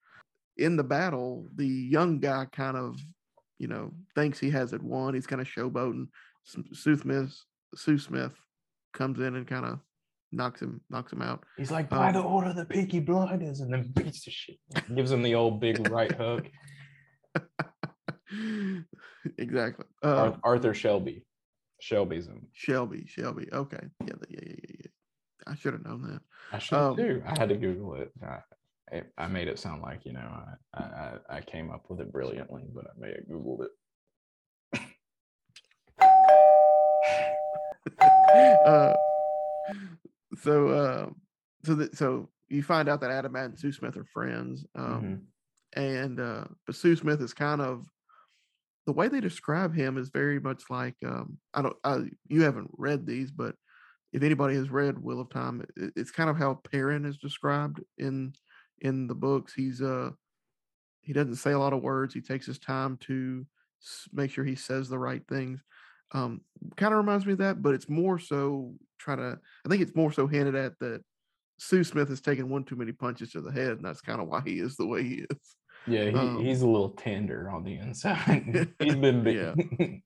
In the battle, the young guy kind of, you know, thinks he has it won. He's kind of showboating. SouSmith Sue Smith comes in and kind of knocks him knocks him out. He's like, by Um, the order of the Peaky Blinders, and then <laughs> beats the shit. Gives him the old big right hook. <laughs> exactly. Uh, Arthur Shelby. Shelby's him. Shelby, Shelby. Okay. Yeah, yeah, yeah, yeah, yeah. I should have known that. I should have Um, too. I had to Google it. I, I, made it sound like you know I, I I- came up with it brilliantly, but I may have Googled it. <laughs> uh, so, uh, so that so you find out that Adam and SouSmith are friends, um, and uh, but SouSmith is kind of the way they describe him is very much like um, I don't I, you haven't read these, but if anybody has read Wheel of Time, it, it's kind of how Perrin is described in in the books. He's uh he doesn't say a lot of words. He takes his time to make sure he says the right things. Um, kind of reminds me of that, but it's more so try to. I think it's more so hinted at that SouSmith has taken one too many punches to the head, and that's kind of why he is the way he is. Yeah, he, Um, he's a little tender on the inside. <laughs> <laughs> he's been Yeah. big.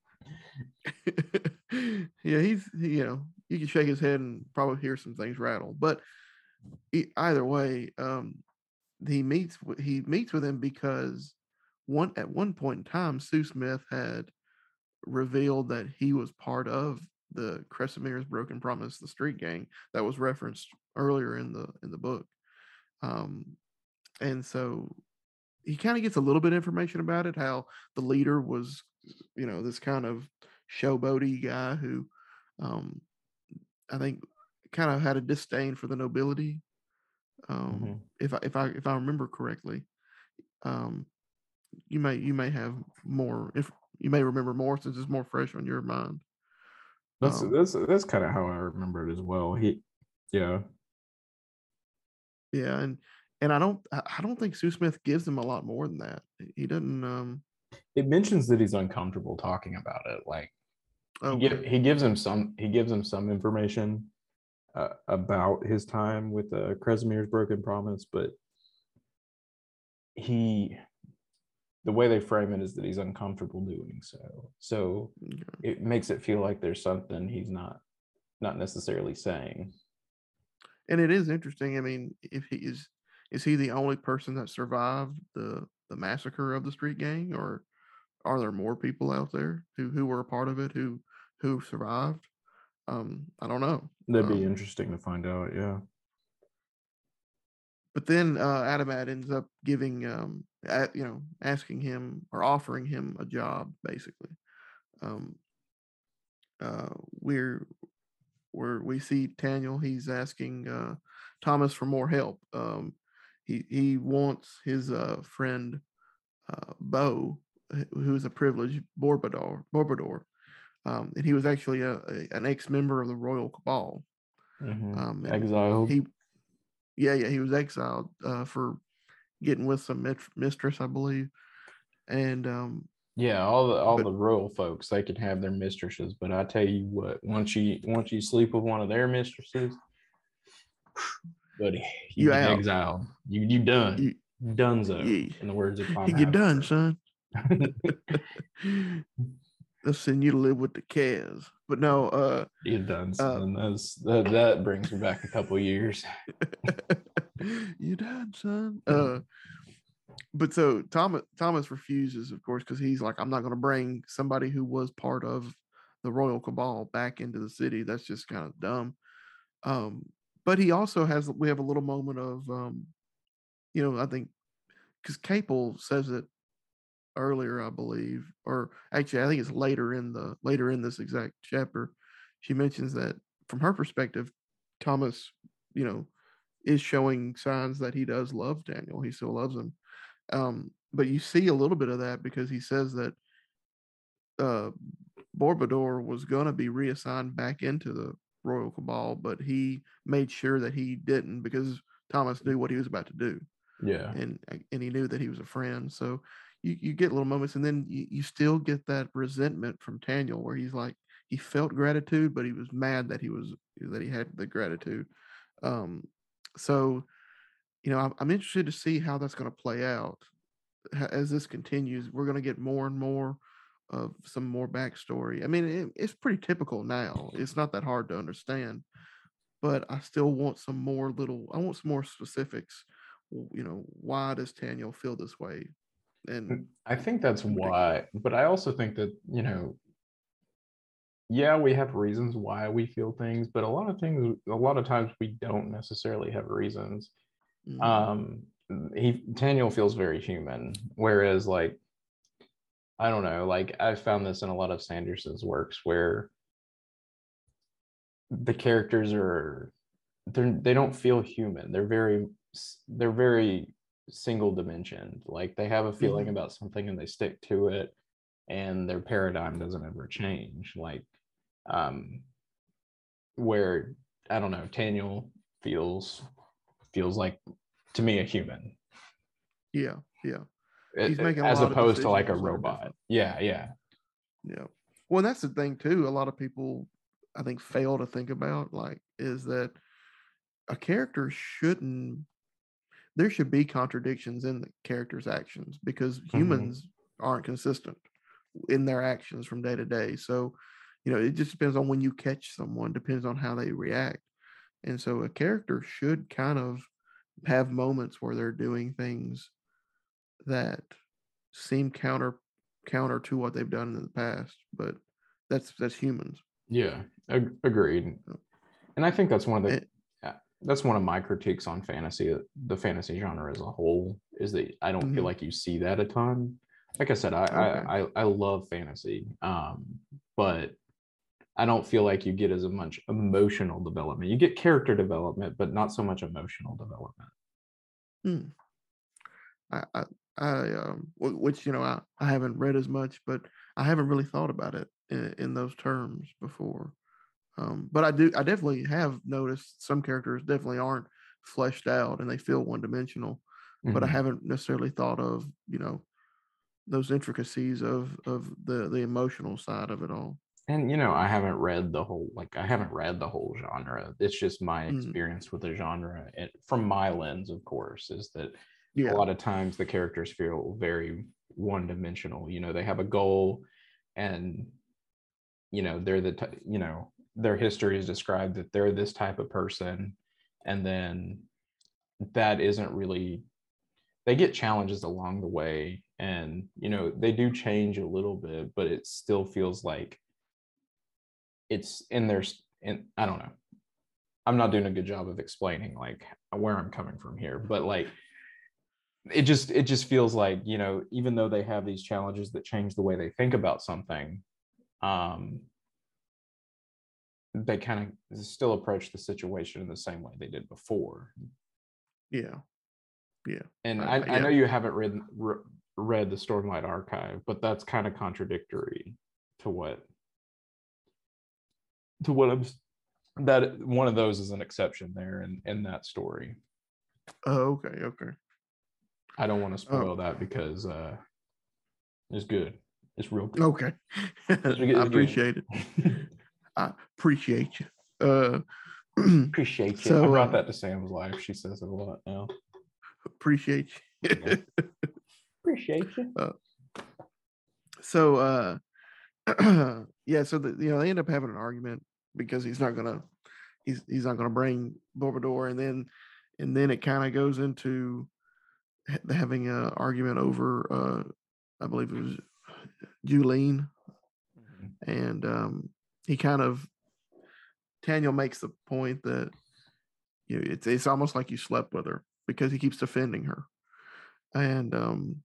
yeah, <laughs> he's you know you can shake his head and probably hear some things rattle, but either way, um, he meets with, he meets with him because one at one point in time, SouSmith had revealed that he was part of the Kresimir's Broken Promise, the street gang that was referenced earlier in the in the book, um, and so he kind of gets a little bit of information about it. How the leader was, you know, this kind of showboaty guy who, um, I think, kind of had a disdain for the nobility. Um, Mhm. If I if I if I remember correctly, um, you may you may have more if you may remember more since it's more fresh on your mind. That's Um, that's that's kind of how I remember it as well. He, yeah, Yeah, and and I don't I don't think SouSmith gives him a lot more than that. He doesn't. Um, it mentions that he's uncomfortable talking about it. Like oh, he, gi- he gives him some he gives him some information uh, about his time with uh, Kresimir Broken Promise, but he the way they frame it is that he's uncomfortable doing so. So it makes it feel like there's something he's not not necessarily saying. and it is interesting. I mean, if he is is he the only person that survived the the massacre of the street gang, or are there more people out there who who were a part of it who who survived? Um, I don't know. That'd be Um, interesting to find out. Yeah. but then uh, Adamat ends up giving, um, at, you know, asking him or offering him a job, basically. Um, uh, we're where we see Taniel, he's asking uh, Thomas for more help. Um, he he wants his uh, friend uh, Bo, who is a privileged Borbador, Borbador, um, and he was actually a, a- an ex member of the Royal Cabal. Mhm. Um, Exiled. he yeah yeah he was exiled uh for getting with some mit- mistress i believe and um Yeah, all the all But- the royal folks they can have their mistresses, but I tell you what, once you once you sleep with one of their mistresses, buddy, you, You out. exiled. You you done. you, Donezo. you, In the words of Tom you get done son <laughs> they'll send you to live with the Kez. but no uh you done. Uh, son. That's that that brings me back a couple years. <laughs> you done son <laughs> uh but so thomas thomas refuses of course because he's like i'm not going to bring somebody who was part of the royal cabal back into the city that's just kind of dumb Um, but he also has we have a little moment of um, you know, I think because Ka-poel says it earlier, I believe, or actually I think it's later in the later in this exact chapter. She mentions that from her perspective, Thomas, you know, is showing signs that he does love Taniel. He still loves him. Um, but you see a little bit of that because he says that uh Borbador was going to be reassigned back into the Royal Cabal, but he made sure that he didn't because Thomas knew what he was about to do. Yeah. And and he knew that he was a friend. So you, you get little moments and then you, you still get that resentment from Taniel where he's like he felt gratitude, but he was mad that he was that he had the gratitude. Um so you know, I'm, I'm interested to see how that's going to play out as this continues. We're going to get more and more of some more backstory. I mean, it, it's pretty typical now. It's not that hard to understand, but I still want some more little. I want some more specifics. You know, why does Taniel feel this way? And I think that's why. But I also think that you know, yeah, we have reasons why we feel things, but a lot of things, a lot of times, we don't necessarily have reasons. Mm-hmm. Um, he Taniel feels very human, whereas like I don't know, like I've found this in a lot of Sanderson's works where the characters are they're they don't feel human. They're very they're very single dimensioned. Like they have a feeling mm-hmm. about something and they stick to it and their paradigm doesn't ever change. Like um where I don't know, Taniel feels feels like to me a human. Yeah, yeah he's making as opposed to like a robot. Yeah, yeah, yeah. Well, that's the thing too. A lot of people, I think, fail to think about like is that a character shouldn't. There should be contradictions in the character's actions because mm-hmm. humans mm-hmm. aren't consistent in their actions from day to day. So, you know, it just depends on when you catch someone. Depends on how they react, and so a character should kind of have moments where they're doing things that seem counter counter to what they've done in the past, but that's that's humans. Yeah, ag- agreed. And I think that's one of the it, that's one of my critiques on fantasy, the fantasy genre as a whole, is that I don't mm-hmm. feel like you see that a ton. Like I said, I, okay. I, I I love fantasy, um, but I don't feel like you get as much emotional development. You get character development, but not so much emotional development. Hmm. I, I, I um, which you know I, I haven't read as much, but I haven't really thought about it in, in those terms before. Um, but I do I definitely have noticed some characters definitely aren't fleshed out and they feel one dimensional. Mm-hmm. But I mm-hmm. haven't necessarily thought of you know those intricacies of of the the emotional side of it all. And you know I haven't read the whole like I haven't read the whole genre. It's just my mm. experience mm-hmm. with the genre, and from my lens, of course, is that yeah. a lot of times the characters feel very one dimensional you know they have a goal and you know they're the t- you know their history is described that they're this type of person and then that isn't really they get challenges along the way and you know they do change a little bit but it still feels like it's in their and i don't know i'm not doing a good job of explaining like where i'm coming from here but like it just it just feels like you know even though they have these challenges that change the way they think about something um they kind of still approach the situation in the same way they did before. Yeah. Yeah. And uh, I, yeah. I know you haven't read read the stormlight archive but that's kind of contradictory to what to what i'm that one of those is an exception there in in that story. Oh okay okay I don't want to spoil oh. that because uh, it's good. It's real good. Okay. <laughs> <laughs> I appreciate it. <laughs> I appreciate you. Uh, <clears throat> appreciate you. So, I brought uh, that to Sam's life. She says it a lot now. Appreciate you. yeah. Appreciate you. Uh, so uh <clears throat> yeah, so the, you know they end up having an argument because he's not gonna he's he's not gonna bring Borbador and then and then it kind of goes into having an argument over, uh, I believe it was Julene, mm-hmm. and um, he kind of Taniel makes the point that you know it's it's almost like you slept with her because he keeps defending her, and um,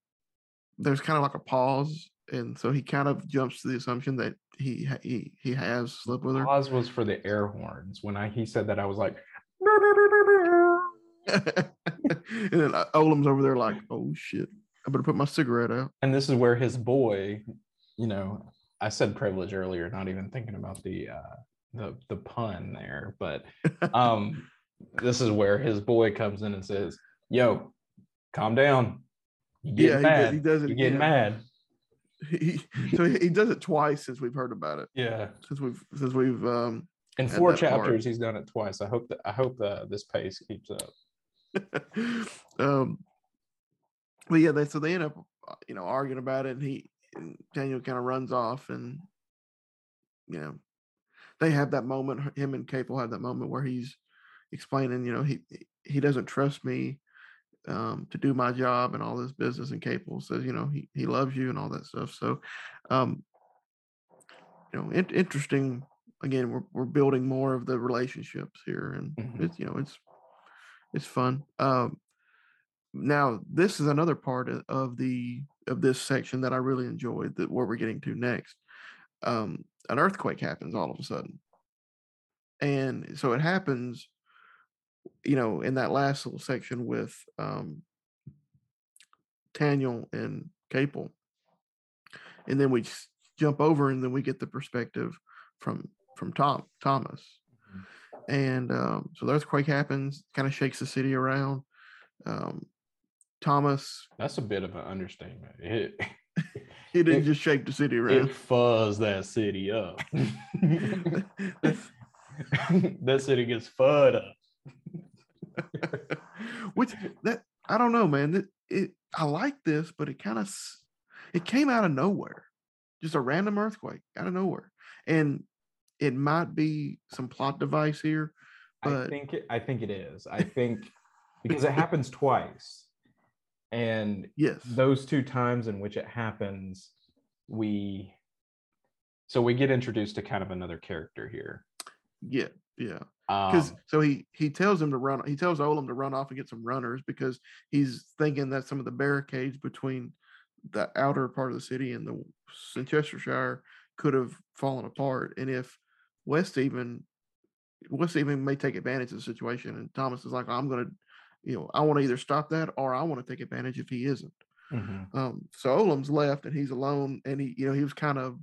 there's kind of like a pause, and so he kind of jumps to the assumption that he he he has slept with her. Pause was for the air horns. When I he said that, I was like, <laughs> <laughs> <laughs> and then uh, Olem's over there like, oh shit, I better put my cigarette out. and this is where his boy, you know, I said privilege earlier, not even thinking about the uh the the pun there, but <laughs> um this is where his boy comes in and says, Yo, calm down. You Yeah, getting he, mad. does, he does it. you getting yeah. mad. <laughs> He, so he, does it twice since we've heard about it. Yeah. Since we've since we've um In four that part. chapters, he's done it twice. I hope that I hope uh, this pace keeps up. <laughs> um but yeah they so they end up uh, you know arguing about it and he and taniel kind of runs off and you know they have that moment him and Ka-poel have that moment where he's explaining you know he he doesn't trust me um to do my job and all this business and Ka-poel says you know he he loves you and all that stuff so um you know in- interesting again we're, we're building more of the relationships here and Mhm. it's you know it's it's fun um now this is another part of, the of this section that i really enjoyed that where we're getting to next um an earthquake happens all of a sudden. And so it happens you know in that last little section with um Taniel and Ka-poel. And then we jump over and then we get the perspective from from Tom Thomas and um, so the earthquake happens kind of shakes the city around um, Thomas That's a bit of an understatement. It, <laughs> he didn't It- just shake the city around. it around fuzz that city up. <laughs> <laughs> That city gets fud up. which that I don't know man it, it I like this but it kind of it came out of nowhere just a random earthquake out of nowhere and it might be some plot device here But I think it, I think it is. I <laughs> think because it happens twice, and yes those two times in which it happens, we so we get introduced to kind of another character here. yeah yeah because Um, so he he tells him to run he tells Olem to run off and get some runners because he's thinking that some of the barricades between the outer part of the city and the Chestershire could have fallen apart and if Westeven West even may take advantage of the situation and Thomas is like I'm gonna you know I want to either stop that or I want to take advantage if he isn't mhm. um so Olem's left and he's alone and he you know he was kind of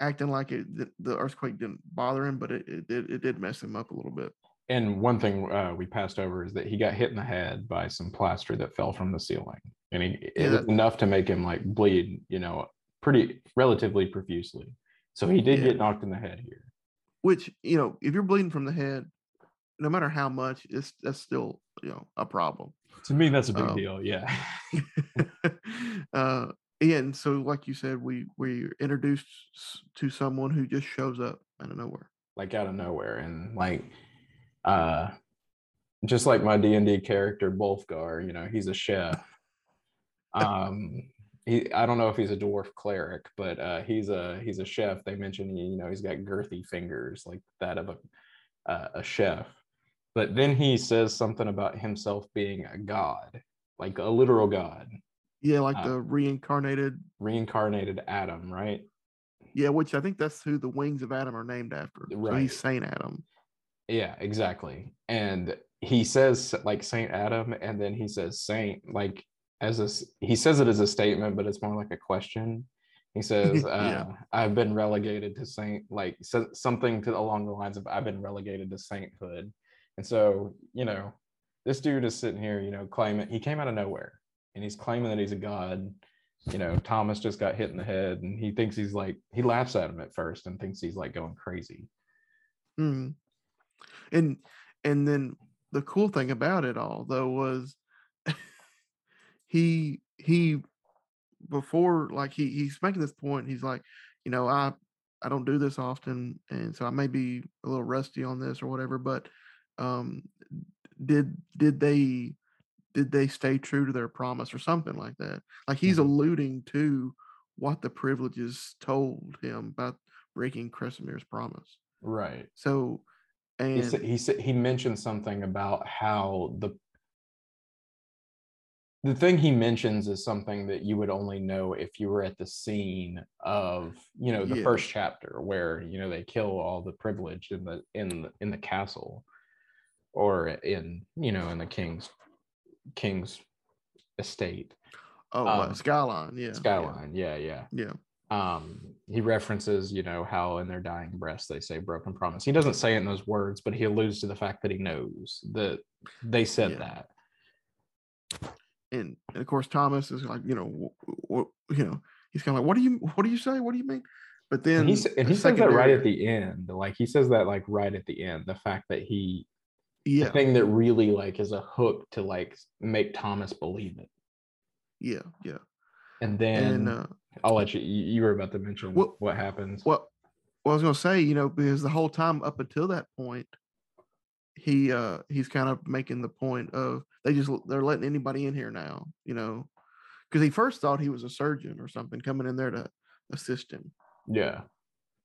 acting like it the, the earthquake didn't bother him but it, it did it did mess him up a little bit And one thing uh, we passed over is that he got hit in the head by some plaster that fell from the ceiling, and he, Yeah, it was enough to make him like bleed, you know, pretty relatively profusely. So he did Yeah. get knocked in the head here. Which you know if you're bleeding from the head no matter how much it's that's still you know a problem To me, that's a big Um, deal. Yeah. <laughs> <laughs> uh and so like you said we we introduced to someone who just shows up out of nowhere like out of nowhere and like uh just like my d&d character bolfgar you know he's a chef <laughs> um he i don't know if he's a dwarf cleric but uh he's a he's a chef. They mentioned you know he's got girthy fingers like that of a uh, a chef. But then he says something about himself being a god like a literal god. Yeah like Uh, the reincarnated reincarnated adom right? Yeah which i think that's who the wings of adom are named after. So he's saint adom. Yeah, exactly. And he says like Saint Adom, and then he says Saint like as a he says it as a statement, but it's more like a question. He says, <laughs> Yeah. uh, "I've been relegated to saint," like so, something to along the lines of "I've been relegated to sainthood." And so, you know, this dude is sitting here, you know, claiming he came out of nowhere, and he's claiming that he's a god. You know, Thomas just got hit in the head, and he thinks he's like he laughs at him at first and thinks he's like going crazy. Mm. And and then the cool thing about it all though was he he before like he he's making this point he's like you know I I don't do this often and so I may be a little rusty on this or whatever but um did did they did they stay true to their promise or something like that like he's Mhm. alluding to what the privileges told him about breaking Kresimir's promise Right. so And he said, he said he mentioned something about how the the thing he mentions is something that you would only know if you were at the scene of you know the Yeah. first chapter where you know they kill all the privileged in the in the, in the castle or in you know in the king's king's estate. Oh, um, Skyline, yeah, yeah, skyline yeah yeah. Yeah, um he references you know how in their dying breaths they say broken promise. He doesn't say it in those words but he alludes to the fact that he knows that they said Yeah. that and, and of course Thomas is like, you know, what, you know, he's kind of like, what do you, what do you say? What do you mean? But then and he, and he says that right at the end like he says that like right at the end the fact that he yeah, the thing that really like is a hook to like make thomas believe it yeah, yeah, and then and uh, i'll let you you you were about to mention Well- what happens Well, well, I was gonna say, you know, because the whole time up until that point, he uh he's kind of making the point of they just they're letting anybody in here now, you know, because he first thought he was a surgeon or something coming in there to assist him. yeah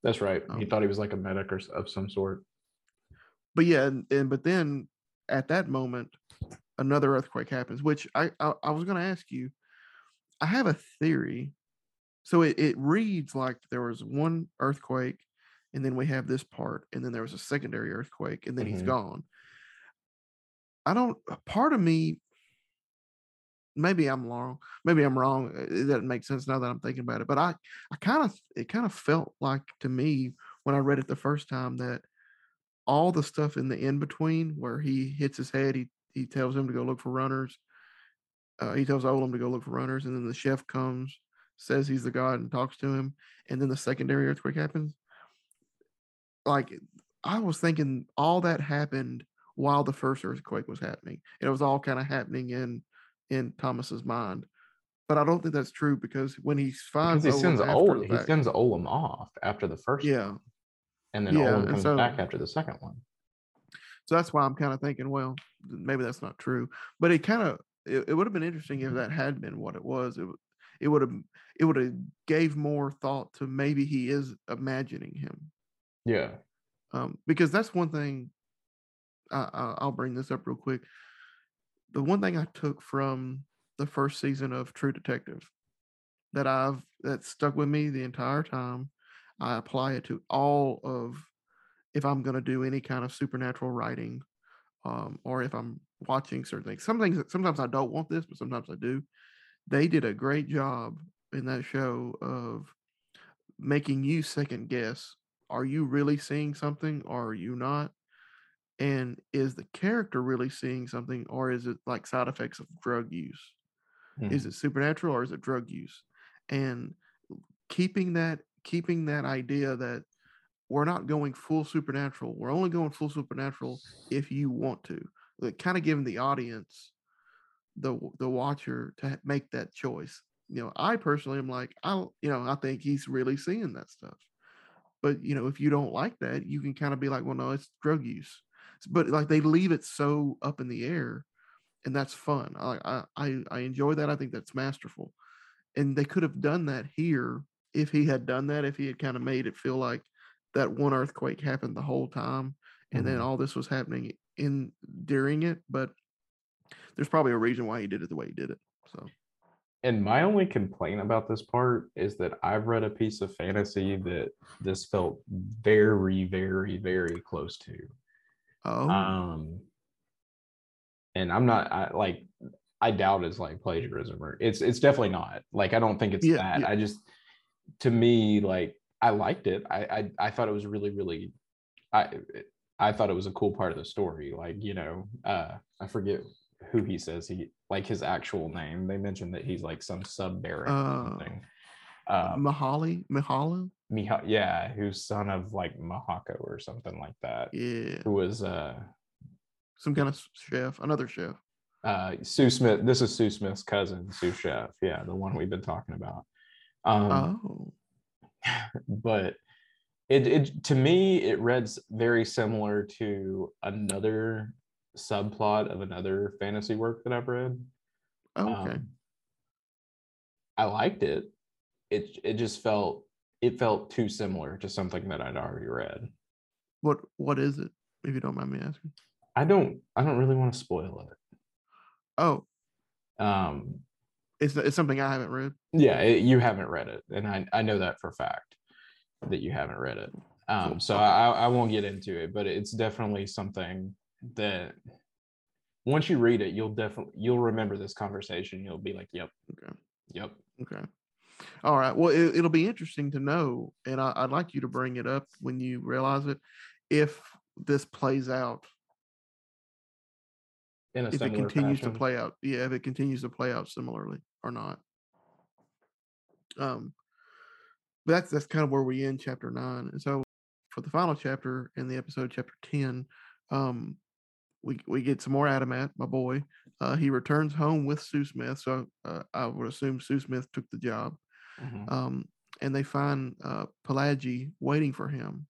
that's right he Um, thought he was like a medic or of some sort But yeah, and, and but then at that moment, another earthquake happens, which I I, I was gonna ask you. I have a theory. So it, it reads like there was one earthquake, and then we have this part, and then there was a secondary earthquake, and then he's Mhm. gone. I don't part of me maybe I'm wrong. Maybe I'm wrong. uh, It doesn't make sense now that I'm thinking about it. But I, I kind of it kind of felt like to me when I read it the first time that all the stuff in the in between where he hits his head, he he tells him to go look for runners. Uh, he tells Olem to go look for runners, and then the chef comes, says he's the god, and talks to him, and then the secondary earthquake happens. Like I was thinking, all that happened while the first earthquake was happening. And it was all kind of happening in in Thomas's mind, but I don't think that's true because when he oh finds because he Olem sends after Ol- the he fact- sends Olem off after the first yeah, one, and then Yeah, Olem comes so- back after the second one So that's why I'm kind of thinking, well, maybe that's not true. But it kind of it, it would have been interesting if mm-hmm. that had been what it was. It it would have it would have gave more thought to maybe he is imagining him. Yeah Um, because that's one thing. I, I'll bring this up real quick. The one thing I took from the first season of True Detective that I've that stuck with me the entire time, I apply it to all of if I'm going to do any kind of supernatural writing, um, or if I'm watching certain things. Some things sometimes I don't want this, but sometimes I do. They did a great job in that show of making you second guess are you really seeing something or are you not? And is the character really seeing something or is it like side effects of drug use? Is Mhm. it supernatural or is it drug use? And keeping that keeping that idea that we're not going full supernatural. We're only going full supernatural if you want to. Like kind of giving the audience the the watcher to make that choice. You know, I personally am like, I don't- you know, I think he's really seeing that stuff. But you know, if you don't like that, you can kind of be like, well, no, it's drug use. But like they leave it so up in the air, and that's fun. I I I, enjoy that. I think that's masterful. And they could have done that here if he had done that. If he had kind of made it feel like that one earthquake happened the whole time, and then Mhm. all this was happening in during it. But there's probably a reason why he did it the way he did it. So And my only complaint about this part is that I've read a piece of fantasy that this felt very, very, very close to. oh Um, and I'm not I, like I doubt it's like plagiarism or it's it's definitely not. Like I don't think it's Yeah, that. yeah. I just to me like I liked it. I, I I thought it was really really I I thought it was a cool part of the story. Like you know uh I forget who he says he like his actual name. They mentioned that he's like some sub baron or Uh, something. Uh, Mahali Mihala. Miha, yeah, who's son of like Mahako or something like that. Yeah, Who was uh some kind of chef, another chef. uh SouSmith. This is SouSmith's cousin, Sue Chef. Yeah, the one we've been talking about. Um, oh, <laughs> but it, it to me it reads very similar to another subplot of another fantasy work that I've read. oh, okay. Um, I liked it. It it just felt it felt too similar to something that I'd already read. what what is it? If you don't mind me asking. I don't. I don't really want to spoil it. Oh, Um, it's it's something I haven't read. yeah, it, you haven't read it, and I I know that for a fact that you haven't read it. Um, so I I won't get into it, but it's definitely something that once you read it, you'll definitely you'll remember this conversation. You'll be like, "Yep, Okay. yep." Okay. All right. Well, it, it'll be interesting to know, and I, I'd like you to bring it up when you realize it, if this plays out, In a if it continues fashion. to play out, yeah, if it continues to play out similarly or not. Um, but that's that's kind of where we end chapter nine, and so for the final chapter in the episode, chapter ten, um, we we get some more Adamat, my boy. Uh, he returns home with SouSmith, so uh, I would assume SouSmith took the job. Mhm. um, and they find uh, Palagyi waiting for him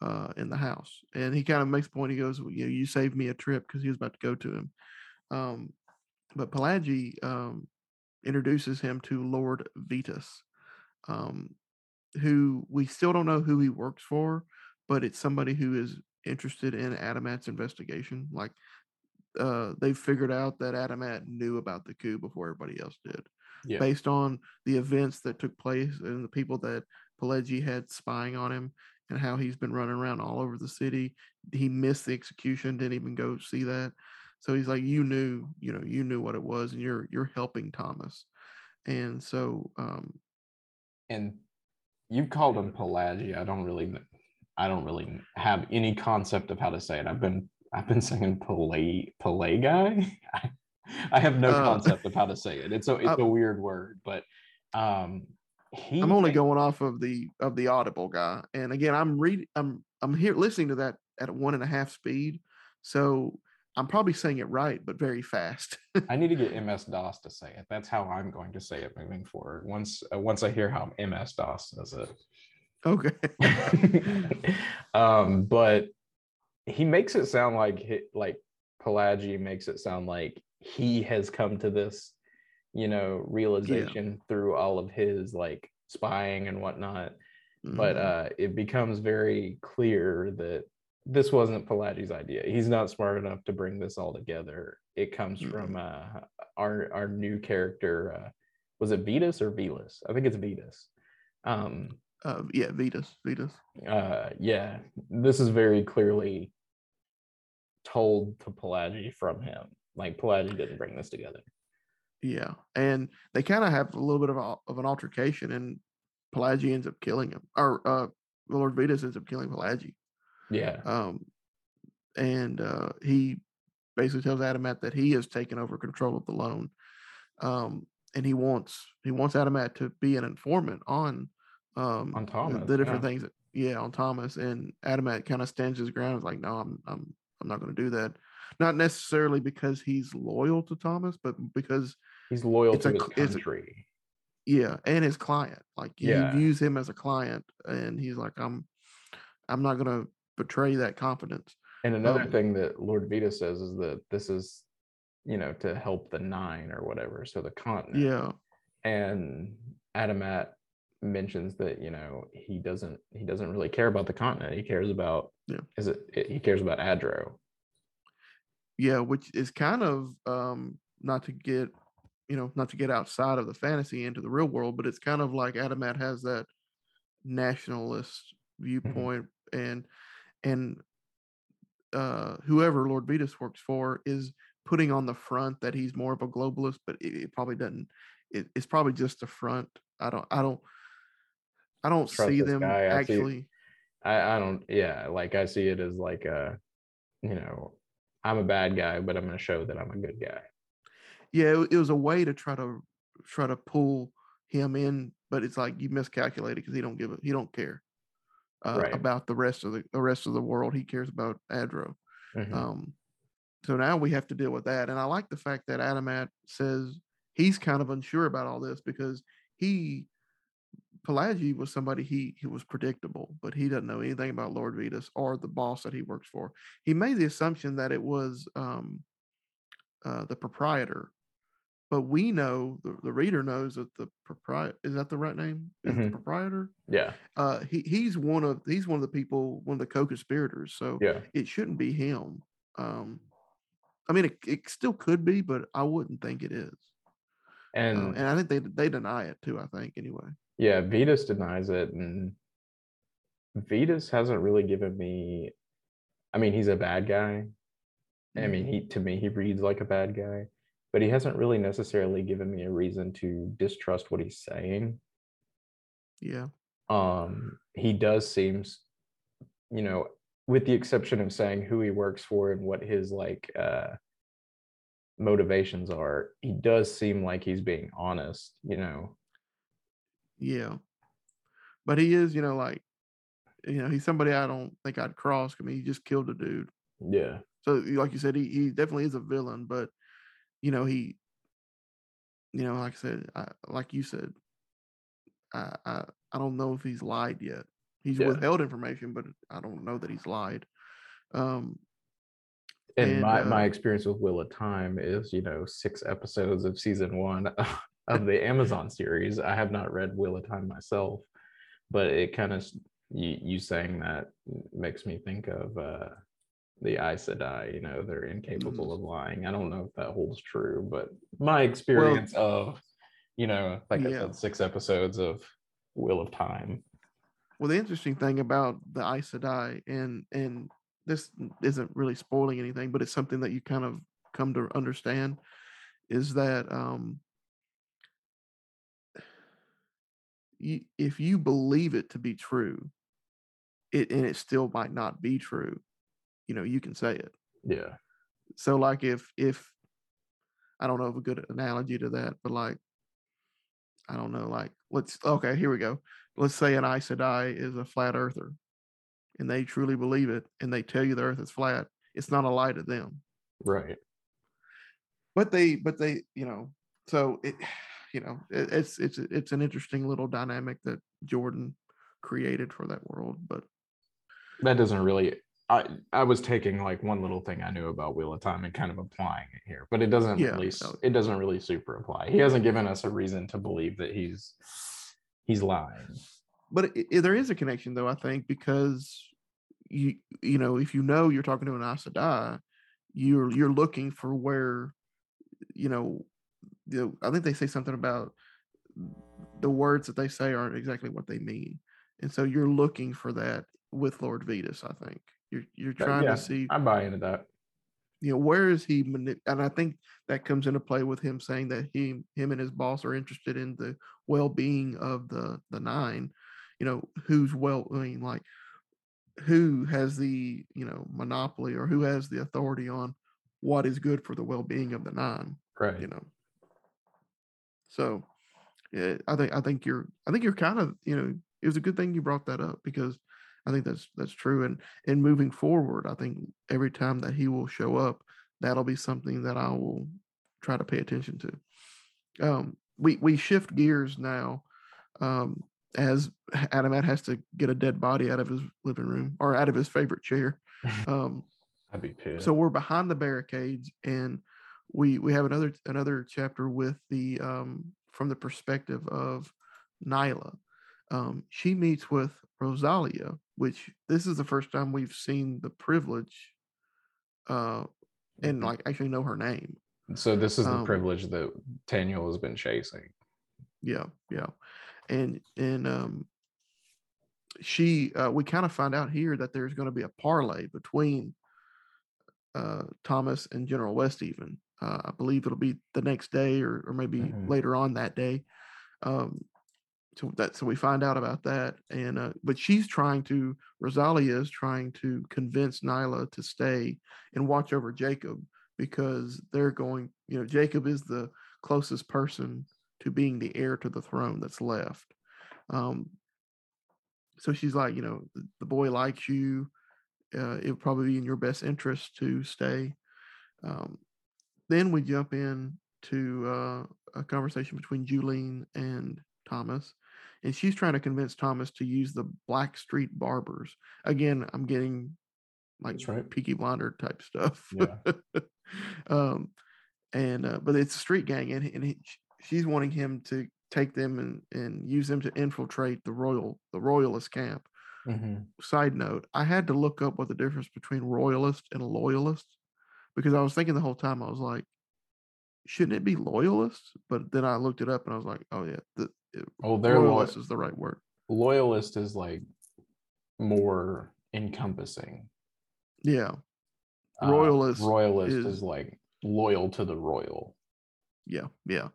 uh, in the house. And he kind of makes a point. He goes, well, "You know, you saved me a trip because he was about to go to him." Um, but Palagyi um, introduces him to Lord Vetas, um, who we still don't know who he works for, but it's somebody who is interested in Adamat's investigation. Like uh, they figured out that Adamat knew about the coup before everybody else did Yeah. based on the events that took place and the people that Palagyi had spying on him and how he's been running around all over the city. He missed the execution, didn't even go see that. So he's like, you knew, you know, you knew what it was, and you're you're helping Thomas. And so, um, and you called him Palagyi. I don't really, I don't really have any concept of how to say it. I've been, I've been saying Pelay, Palagyi. <laughs> I, I have no Uh, concept of how to say it. It's a, it's I- a weird word, but um, he. I'm only going off of the of the Audible guy. And again, I'm reading, I'm I'm here listening to that at one and a half speed. So I'm probably saying it right, but very fast. <laughs> I need to get MS DOS to say it. That's how I'm going to say it moving forward. Once, uh, once I hear how MS DOS does it. Okay. <laughs> um, but he makes it sound like like Palagyi makes it sound like he has come to this, you know, realization through all of his like spying and whatnot. But Mhm. uh, it becomes very clear that this wasn't Palagyi's idea. He's not smart enough to bring this all together. It comes Mhm. from uh, our our new character. Uh, was it Vetas or Velas? I think it's Vetas. Um, uh, yeah, Vetas, Vetas. uh yeah this is very clearly told to palagyi from him like palagyi didn't bring this together Yeah, and they kind of have a little bit of a, of an altercation, and Palagyi ends up killing him, or uh, Lord Vetas ends up killing Palagyi. yeah Um, and uh, he basically tells Adamat that he has taken over control of the loan, um, and he wants he wants Adamat to be an informant on um, On Thomas, the different yeah. things. Yeah, on Thomas, and Adamat kind of stands his ground. is like, no, I'm I'm I'm not going to do that. Not necessarily because he's loyal to Thomas, but because he's loyal to a his it's a- country yeah, and his client. Like Yeah. he views him as a client, and he's like, I'm I'm not going to betray that confidence. and another um, thing that lord vita says is that this is you know to help the nine or whatever so the continent Yeah, and adamat mentions that you know he doesn't he doesn't really care about the continent he cares about Yeah. is it he cares about adro yeah, which is kind of um not to get you know not to get outside of the fantasy into the real world, but it's kind of like Adamat has that nationalist viewpoint, and and uh whoever Lord Vetas works for is putting on the front that he's more of a globalist, but it, it probably doesn't. It, it's probably just a front. I don't. I don't. I don't Trust see them guy, I see- actually. I, I don't yeah like i see it as like a you know i'm a bad guy but i'm going to show that i'm a good guy yeah, it, it was a way to try to try to pull him in, but it's like you miscalculated because he don't give a he don't care uh, Right. about the rest of the the rest of the world. He cares about Adro. Mhm. Um, so now we have to deal with that, and I like the fact that Adamat says he's kind of unsure about all this because he Palagyi was somebody he he was predictable, but he doesn't know anything about Lord Vetas or the boss that he works for. He made the assumption that it was um, uh, the proprietor, but we know the, the reader knows that the proprietor is that the right name is the Mhm. proprietor Yeah. uh he he's one of he's one of the people one of the co-conspirators so Yeah. it shouldn't be him um i mean it, it still could be but i wouldn't think it is And Um, and i think they they deny it too i think anyway Yeah, Vetas denies it, and Vetas hasn't really given me. I mean, he's a bad guy. I mean, he to me he reads like a bad guy, but he hasn't really necessarily given me a reason to distrust what he's saying. yeah Um, he does seems, you know, with the exception of saying who he works for and what his like uh motivations are, he does seem like he's being honest, you know. Yeah. But he is you know like you know he's somebody i don't think i'd cross i mean he just killed a dude. Yeah. so like you said he, he definitely is a villain but you know he you know like i said I, like you said I, I i don't know if he's lied yet. He's Yeah. withheld information but i don't know that he's lied. Um and, And, my, my uh, experience with Wheel of Time is, you know, six episodes of season one <laughs> of the Amazon series. I have not read Wheel of Time myself, but it kind of you, you saying that makes me think of uh, the Aes Sedai. You know, they're incapable Mm-hmm. of lying. I don't know if that holds true, but my experience of, you know, like I said, six episodes of Wheel of Time. well the interesting thing about the Aes Sedai and and this isn't really spoiling anything but it's something that you kind of come to understand is that um you, if you believe it to be true it and it still might not be true you know you can say it Yeah. so like if if i don't know of a good analogy to that but like i don't know like let's okay here we go let's say an Aes Sedai is a flat earther and they truly believe it and they tell you the earth is flat it's not a lie to them Right. but they but they you know so it you know it, it's it's it's an interesting little dynamic that jordan created for that world but that doesn't really I I was taking like one little thing I knew about Wheel of Time and kind of applying it here, but it doesn't Yeah, really no. it doesn't really super apply. He hasn't given us a reason to believe that he's he's lying. but i i- there is a connection though i think because you you know if you know you're talking to an Aes Sedai, you're you're looking for where you know the, i think they say something about the words that they say aren't exactly what they mean and so you're looking for that with lord vetas i think you're you're trying yeah, to see I buy into that. you know where is he mani- and i think that comes into play with him saying that he him and his boss are interested in the well-being of the the nine you know who's well i mean like who has the you know monopoly or who has the authority on what is good for the well-being of the nine Right. you know so yeah i think i think you're i think you're kind of you know it was a good thing you brought that up because i think that's that's true and and moving forward i think every time that he will show up that'll be something that i will try to pay attention to um we we shift gears now um as Adamat has to get a dead body out of his living room or out of his favorite chair <laughs> um I'd be pissed. so we're behind the barricades and we we have another another chapter with the um from the perspective of nila um she meets with rozalia which this is the first time we've seen the privilege uh and Mhm. like actually know her name so this is the um, privilege that Taniel has been chasing. yeah yeah and and um she uh we kind of find out here that there's going to be a parlay between uh thomas and general westeven uh, i believe it'll be the next day or, or maybe Mhm. later on that day um so that so we find out about that and uh but she's trying to rozalia is trying to convince nila to stay and watch over jacob because they're going you know jacob is the closest person to being the heir to the throne that's left um so she's like you know the, the boy likes you uh, it would probably be in your best interest to stay um then we jump in to uh, a conversation between Julene and Thomas, and she's trying to convince Thomas to use the Black Street Barbers. Again, I'm getting like That's right. Peaky Blinder type stuff. Yeah. <laughs> um, and uh, but it's a street gang, and and he, she's wanting him to take them and and use them to infiltrate the royal the royalist camp. Mhm. Side note: I had to look up what the difference between royalist and loyalist because I was thinking the whole time I was like, shouldn't it be loyalist? But then I looked it up and I was like, oh yeah, the Well, they're lo- is the right word. loyalist is like more encompassing. Yeah, Uh, Royalist royalist is- is like loyal to the royal. yeah, yeah.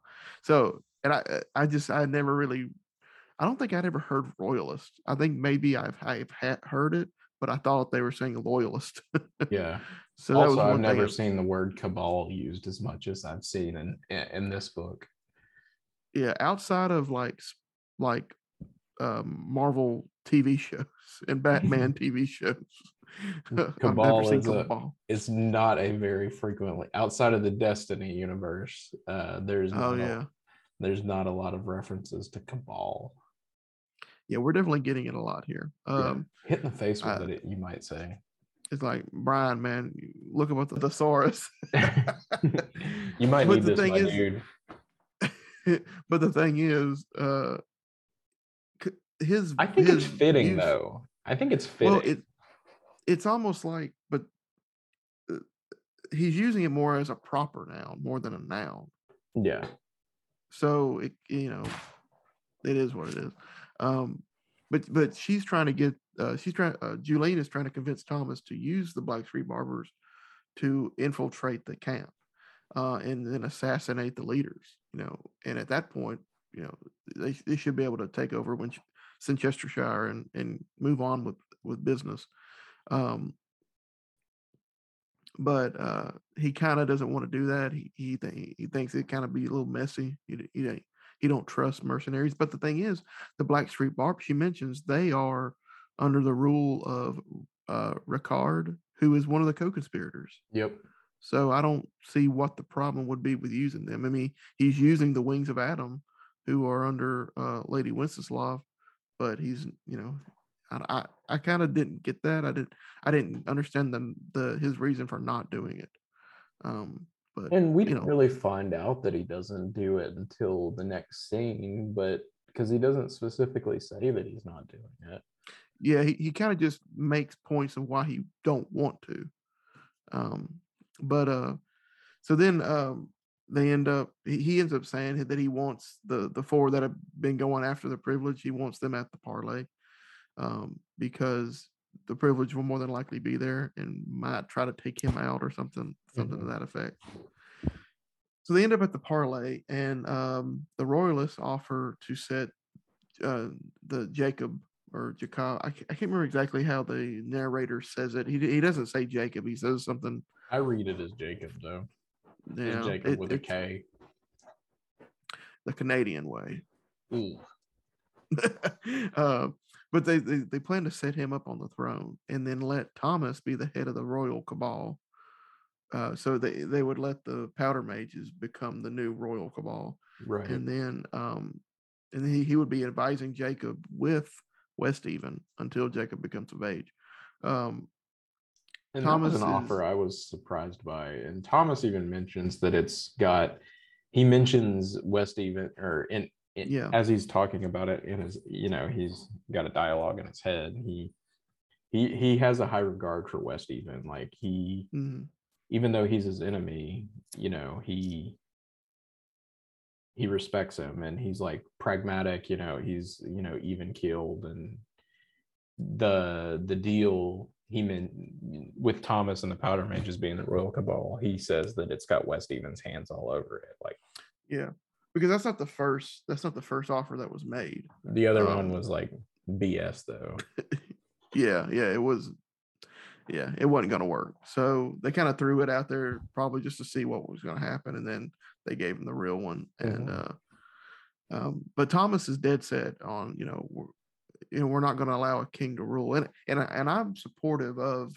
So and I uh, I just I never really I don't think I'd ever heard royalist. I think maybe I've I've ha- heard it, but I thought they were saying loyalist. Yeah. <laughs> so that was also, I've never seen the word cabal used as much as I've seen in in this book. yeah outside of like like um marvel tv shows and batman <laughs> tv shows <laughs> Cabal is a- It's not a very frequently outside of the Destiny universe. Uh, there's oh a- yeah there's not a lot of references to cabal. Yeah we're definitely getting it a lot here Yeah. um Hit in the face with uh, it, you might say. it's like brian man look about the thesaurus <laughs> you might But need the this, thing my is- dude. <laughs> but the thing is uh his I think it's his fitting use- though. I think it's fitting. well it it's almost like but uh, he's using it more as a proper noun more than a noun yeah. so it you know it is what it is um but but she's trying to get uh she's trying uh Julene is trying to convince thomas to use the black street barbers to infiltrate the camp uh and then assassinate the leaders you know? And at that point you know they, they should be able to take over when Winchestershire and and move on with with business. Um but uh he kind of doesn't want to do that. He he, th- he thinks it kind of be a little messy. He, he, he don't trust mercenaries but the thing is the black street barb she mentions they are under the rule of uh ricard who is one of the co-conspirators. Yep. so i don't see what the problem would be with using them. I mean he's using the wings of adom who are under uh lady winceslav but he's you know i i, I kind of didn't get that. I didn't i didn't understand the, the his reason for not doing it. Um but And we you know. really find out that he doesn't do it until the next scene, but because he doesn't specifically say that he's not doing it. yeah he, he kind of just makes points of why he don't want to um but uh so then um they end up he, ends up saying that he wants the the four that have been going after the privilege he wants them at the parlay um because the privilege will more than likely be there and might try to take him out or something something Mhm. to that effect so they end up at the parlay and um the royalists offer to set uh the jacob or jacob I, I can't remember exactly how the narrator says it he, he doesn't say jacob he says something I read it as Jacob though. you It's Jacob it- with a it's the canadian way Ooh. <laughs> uh, but they, they they plan to set him up on the throne and then let Thomas be the head of the royal cabal. Uh, so they they would let the powder mages become the new royal cabal, Right. and then um, and he, he would be advising Jacob with Westeven until Jacob becomes of age. Um, And that was Thomas an is- offer I was surprised by. And Thomas even mentions that it's got he mentions Westeven or in, in Yeah. as he's talking about it in his you know, he's got a dialogue in his head. He he he has a high regard for Westeven. Like he mhm, even though he's his enemy, you know, he he respects him and he's like pragmatic, you know, he's you know even keeled and the the deal he meant with Thomas and the Powder Mages being the Royal Cabal, he says that it's got Westeven's hands all over it. Like yeah, because that's not the first that's not the first offer that was made. the other one Um, was like BS though. <laughs> yeah, yeah, it was. Yeah, it wasn't going to work. So they kind of threw it out there, probably just to see what was going to happen, and then they gave him the real one. And uh, um, but Thomas is dead set on you know we're, you know we're not going to allow a king to rule, and and and I'm supportive of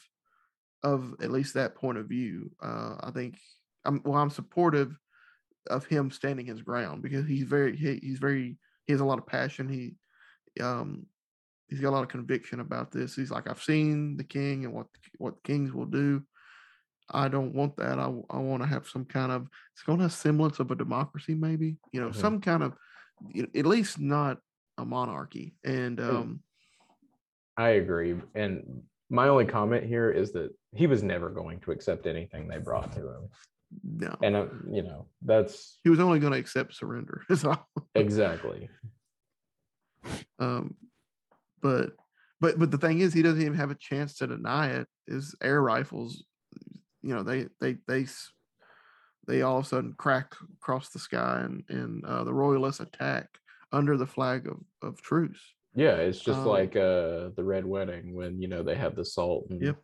of at least that point of view. Uh, I think I'm well, I'm supportive of him standing his ground because he's very he, he's very he has a lot of passion. He um he's got a lot of conviction about this. He's like, I've seen the king and what what kings will do. I don't want that. I I want to have some kind of it's going to have semblance of a democracy, maybe you know, Mhm. some kind of at least not a monarchy. And Mm. um, I agree. And my only comment here is that he was never going to accept anything they brought to him. no, And, uh, you know, that's he was only going to accept surrender. <laughs> is all. exactly. Um, but but but the thing is, he doesn't even have a chance to deny it. His air rifles, you know, they they they they all of a sudden crack across the sky, and and uh, the royalists attack under the flag of of truce. Yeah, it's just Um, like uh the red wedding when you know they have the salt. And Yep.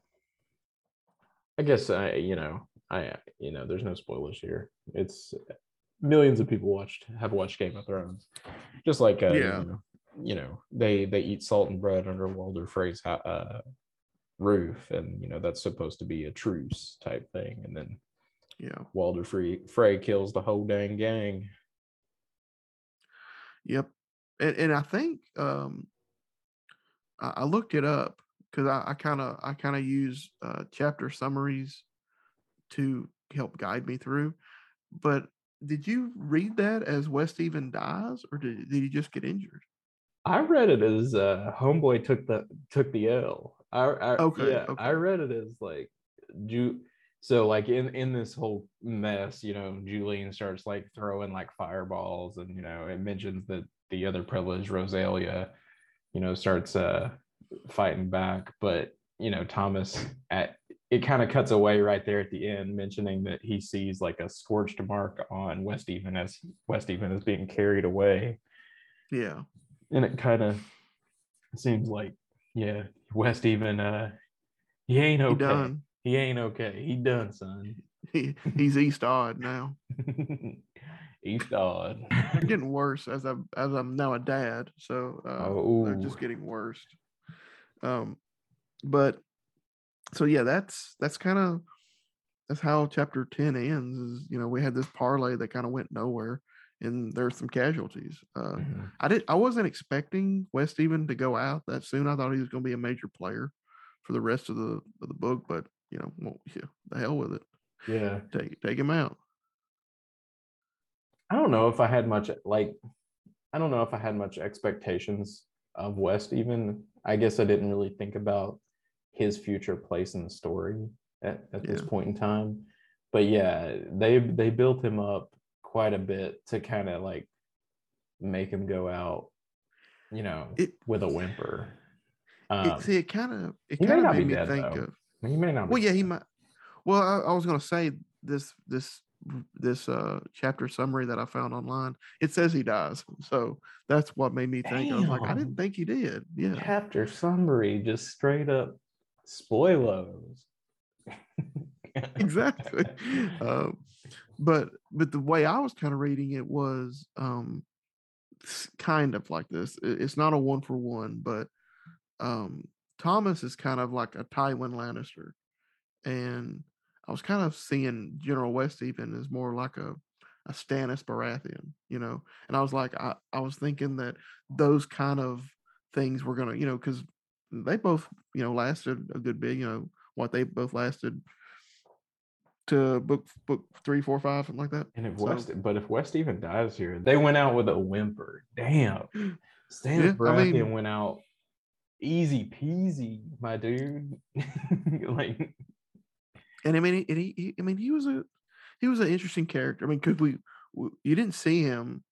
I guess I, you know, I, you know, there's no spoilers here. It's millions of people watched have watched Game of Thrones, just like uh, Yeah. you, know, you know, they they eat salt and bread under Walder Frey's uh, roof, and you know that's supposed to be a truce type thing, and then Yeah. Walder Frey Frey kills the whole dang gang. Yep. And and I think um I, I looked it up because I kind of I kind of use uh, chapter summaries to help guide me through. But did you read that as Westeven dies, or did did he just get injured? I read it as uh, Homeboy took the took the L. I, I Okay, yeah, I read it as like Ju so like in in this whole mess, you know, Julene starts like throwing like fireballs and you know, it mentions that the other privileged Rozalia, you know, starts uh fighting back, but you know, Thomas at it kind of cuts away right there at the end, mentioning that he sees like a scorched mark on Westeven as Westeven is being carried away Yeah. And it kind of seems like yeah westeven uh he ain't He okay done. he ain't okay he done son He, he's East Odd now. <laughs> east odd They're getting worse as I'm as I'm now a dad, so uh, they're Oh. just getting worse. Um, but so yeah, that's that's kind of that's how chapter ten ends. Is you know we had this parlay that kind of went nowhere, and there's some casualties. Uh, Mhm. I did I wasn't expecting Westeven to go out that soon. I thought he was going to be a major player for the rest of the of the book, but you know, well, yeah, the hell with it. yeah Take take him out. i don't know if i had much like i don't know if i had much expectations of westeven i guess i didn't really think about his future place in the story at, at this point in time but yeah they they built him up quite a bit to kind of like make him go out you know It- with a whimper um, it, see, it kind of it kind of made be me dead, think though. of he may not be Well, yeah, he might. Well, I, I was going to say this this this uh chapter summary that I found online. It says he dies, so that's what made me think. I was like, I didn't think he did. Yeah, chapter summary just straight up spoilers exactly. <laughs> um, but but the way I was kind of reading it was um kind of like this. It's not a one for one, but um Thomas is kind of like a Tywin Lannister, and I was kind of seeing General Westeven as more like a a Stannis Baratheon, you know. And I was like, I, I was thinking that those kind of things were gonna, you know, because they both, you know, lasted a good bit, you know, what they both lasted to book book three, four, five, something like that. and if So- west but if westeven dies here they went out with a whimper damn <gasps> Stannis Yeah, I mean- went out easy peasy my dude <laughs> like and I mean, he, and he, he, I mean, he was a, he was an interesting character. I mean, because we, w you didn't see him,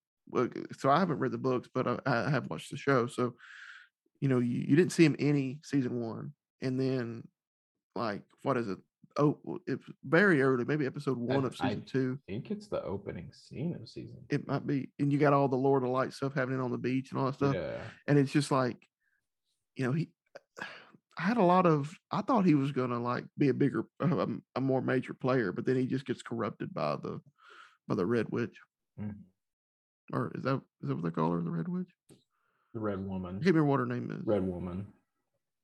so I haven't read the books, but I, I have watched the show. So, you know, you, you didn't see him any season one, and then, like, what is it? Oh, it's very early, maybe episode one of I- season two. I think it's the opening scene of season It might be, and you got all the Lord of Light stuff happening on the beach and all that stuff. yeah. and it's just like you know he i had a lot of i thought he was gonna like be a bigger a, a more major player but then he just gets corrupted by the by the red witch. Mhm. or is that is that what they call her the red witch? The red woman. Give me what her name is. Red woman.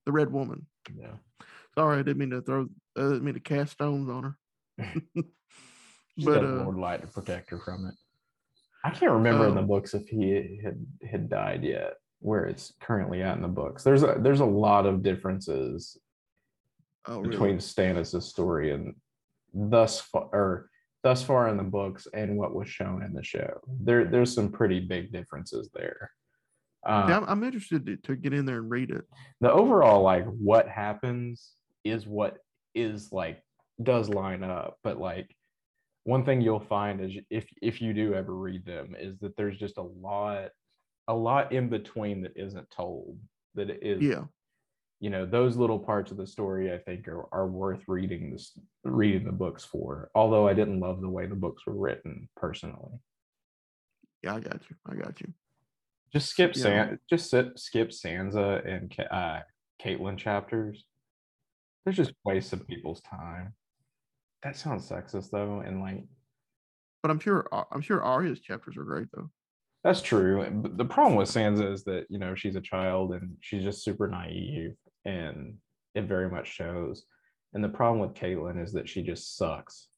The red woman. Yeah sorry i didn't mean to throw i didn't mean to cast stones on her <laughs> <laughs> She's but got uh Lord Light to protect her from it. I can't remember in the Um, books if he had had died yet, where it's currently at in the books. There's a there's a lot of differences oh, really? between Stannis' story and thus far or thus far in the books and what was shown in the show. There there's some pretty big differences there. Um, yeah, I'm, I'm interested to, to get in there and read it. The overall like what happens is what is like does line up, but like one thing you'll find is if if you do ever read them is that there's just a lot a lot in between that isn't told that is yeah. you know those little parts of the story i think are, are worth reading this reading the books for although i didn't love the way the books were written personally. Yeah i got you. I got you. Just skip yeah. San, just sit, skip sansa and uh catelyn chapters there's just waste of people's time that sounds sexist though, and like. But I'm sure I'm sure Arya's chapters are great though. That's true. But the problem with Sansa is that you know she's a child and she's just super naive, and it very much shows. And the problem with Catelyn is that she just sucks.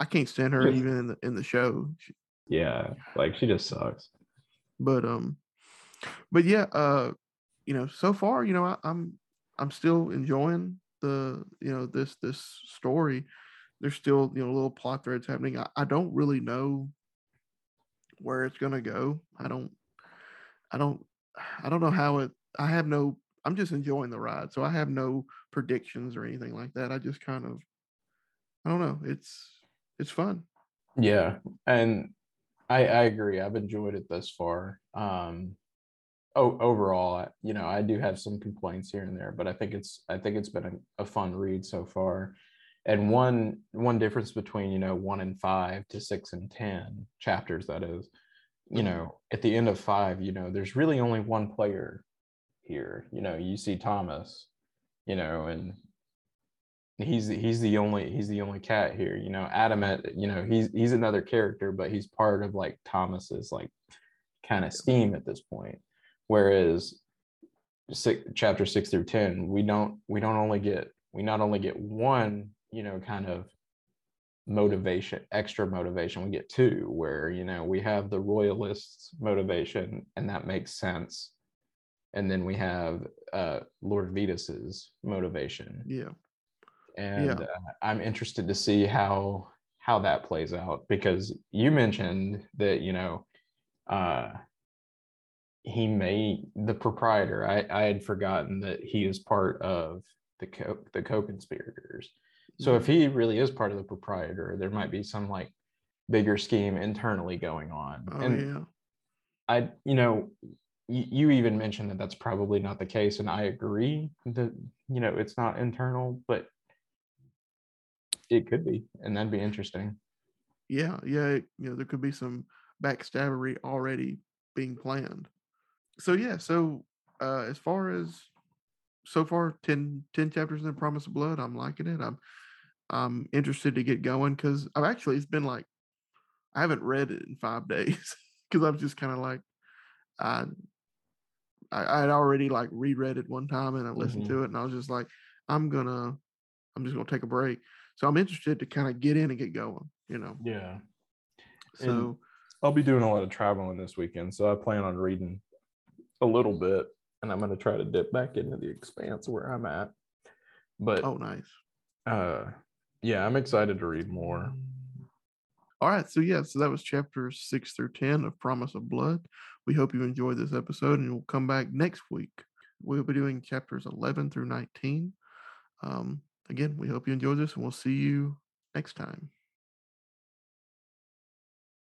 I can't stand her <laughs> even in the in the show. She, yeah, like she just sucks. But um, but yeah, uh, you know, so far, you know, I, I'm I'm still enjoying the you know this this story. There's still you know little plot threads happening. I, I don't really know where it's going to go. I don't i don't i don't know how it i have no i'm just enjoying the ride so i have no predictions or anything like that. I just kind of i don't know. It's it's fun. Yeah and i i agree. I've enjoyed it thus far. Um oh, overall, you know, I do have some complaints here and there, but I think it's I think it's been a, a, fun read so far. And one one difference between you know one and five to six and ten chapters that is, you mm-hmm. know, at the end of five, you know, there's really only one player here. You know, you see Thomas, you know, and he's he's the only he's the only cat here. You know, Adam, you know, he's he's another character, but he's part of like Thomas's like kind of scheme at this point whereas six, chapter six through 10 we don't we don't only get we not only get one you know kind of motivation extra motivation we get two where you know we have the royalists motivation and that makes sense. And then we have uh lord Vetas's motivation. Yeah. And yeah. Uh, i'm interested to see how how that plays out because you mentioned that you know uh he may the proprietor. I I had forgotten that he is part of the co the co-conspirators. So if mm-hmm. he really is part of the proprietor, there might be some like bigger scheme internally going on. Oh, and yeah. I you know you, you even mentioned that that's probably not the case, and I agree that you know it's not internal, but it could be, and that'd be interesting. Yeah, yeah, you know there could be some backstabbery already being planned so yeah, so uh, as far as so far 10, 10 chapters in the Promise of Blood, I'm liking it. I'm I'm interested to get going because I've actually it's been like I haven't read it in five <laughs> days because I'm just kind of like I I had already like reread it one time and I listened mm-hmm. to it and I was just like I'm gonna I'm just gonna take a break. So I'm interested to kind of get in and get going. You know. Yeah. So. And I'll be doing a lot of traveling this weekend, so I plan on reading a little bit, and I'm going to try to dip back into the expanse where I'm at. But oh, nice. Uh, yeah, I'm excited to read more. All right, so yeah, so that was chapters six through ten of Promise of Blood. We hope you enjoyed this episode, and we'll come back next week. We'll be doing chapters eleven through nineteen. Um, again, we hope you enjoyed this, and we'll see you next time.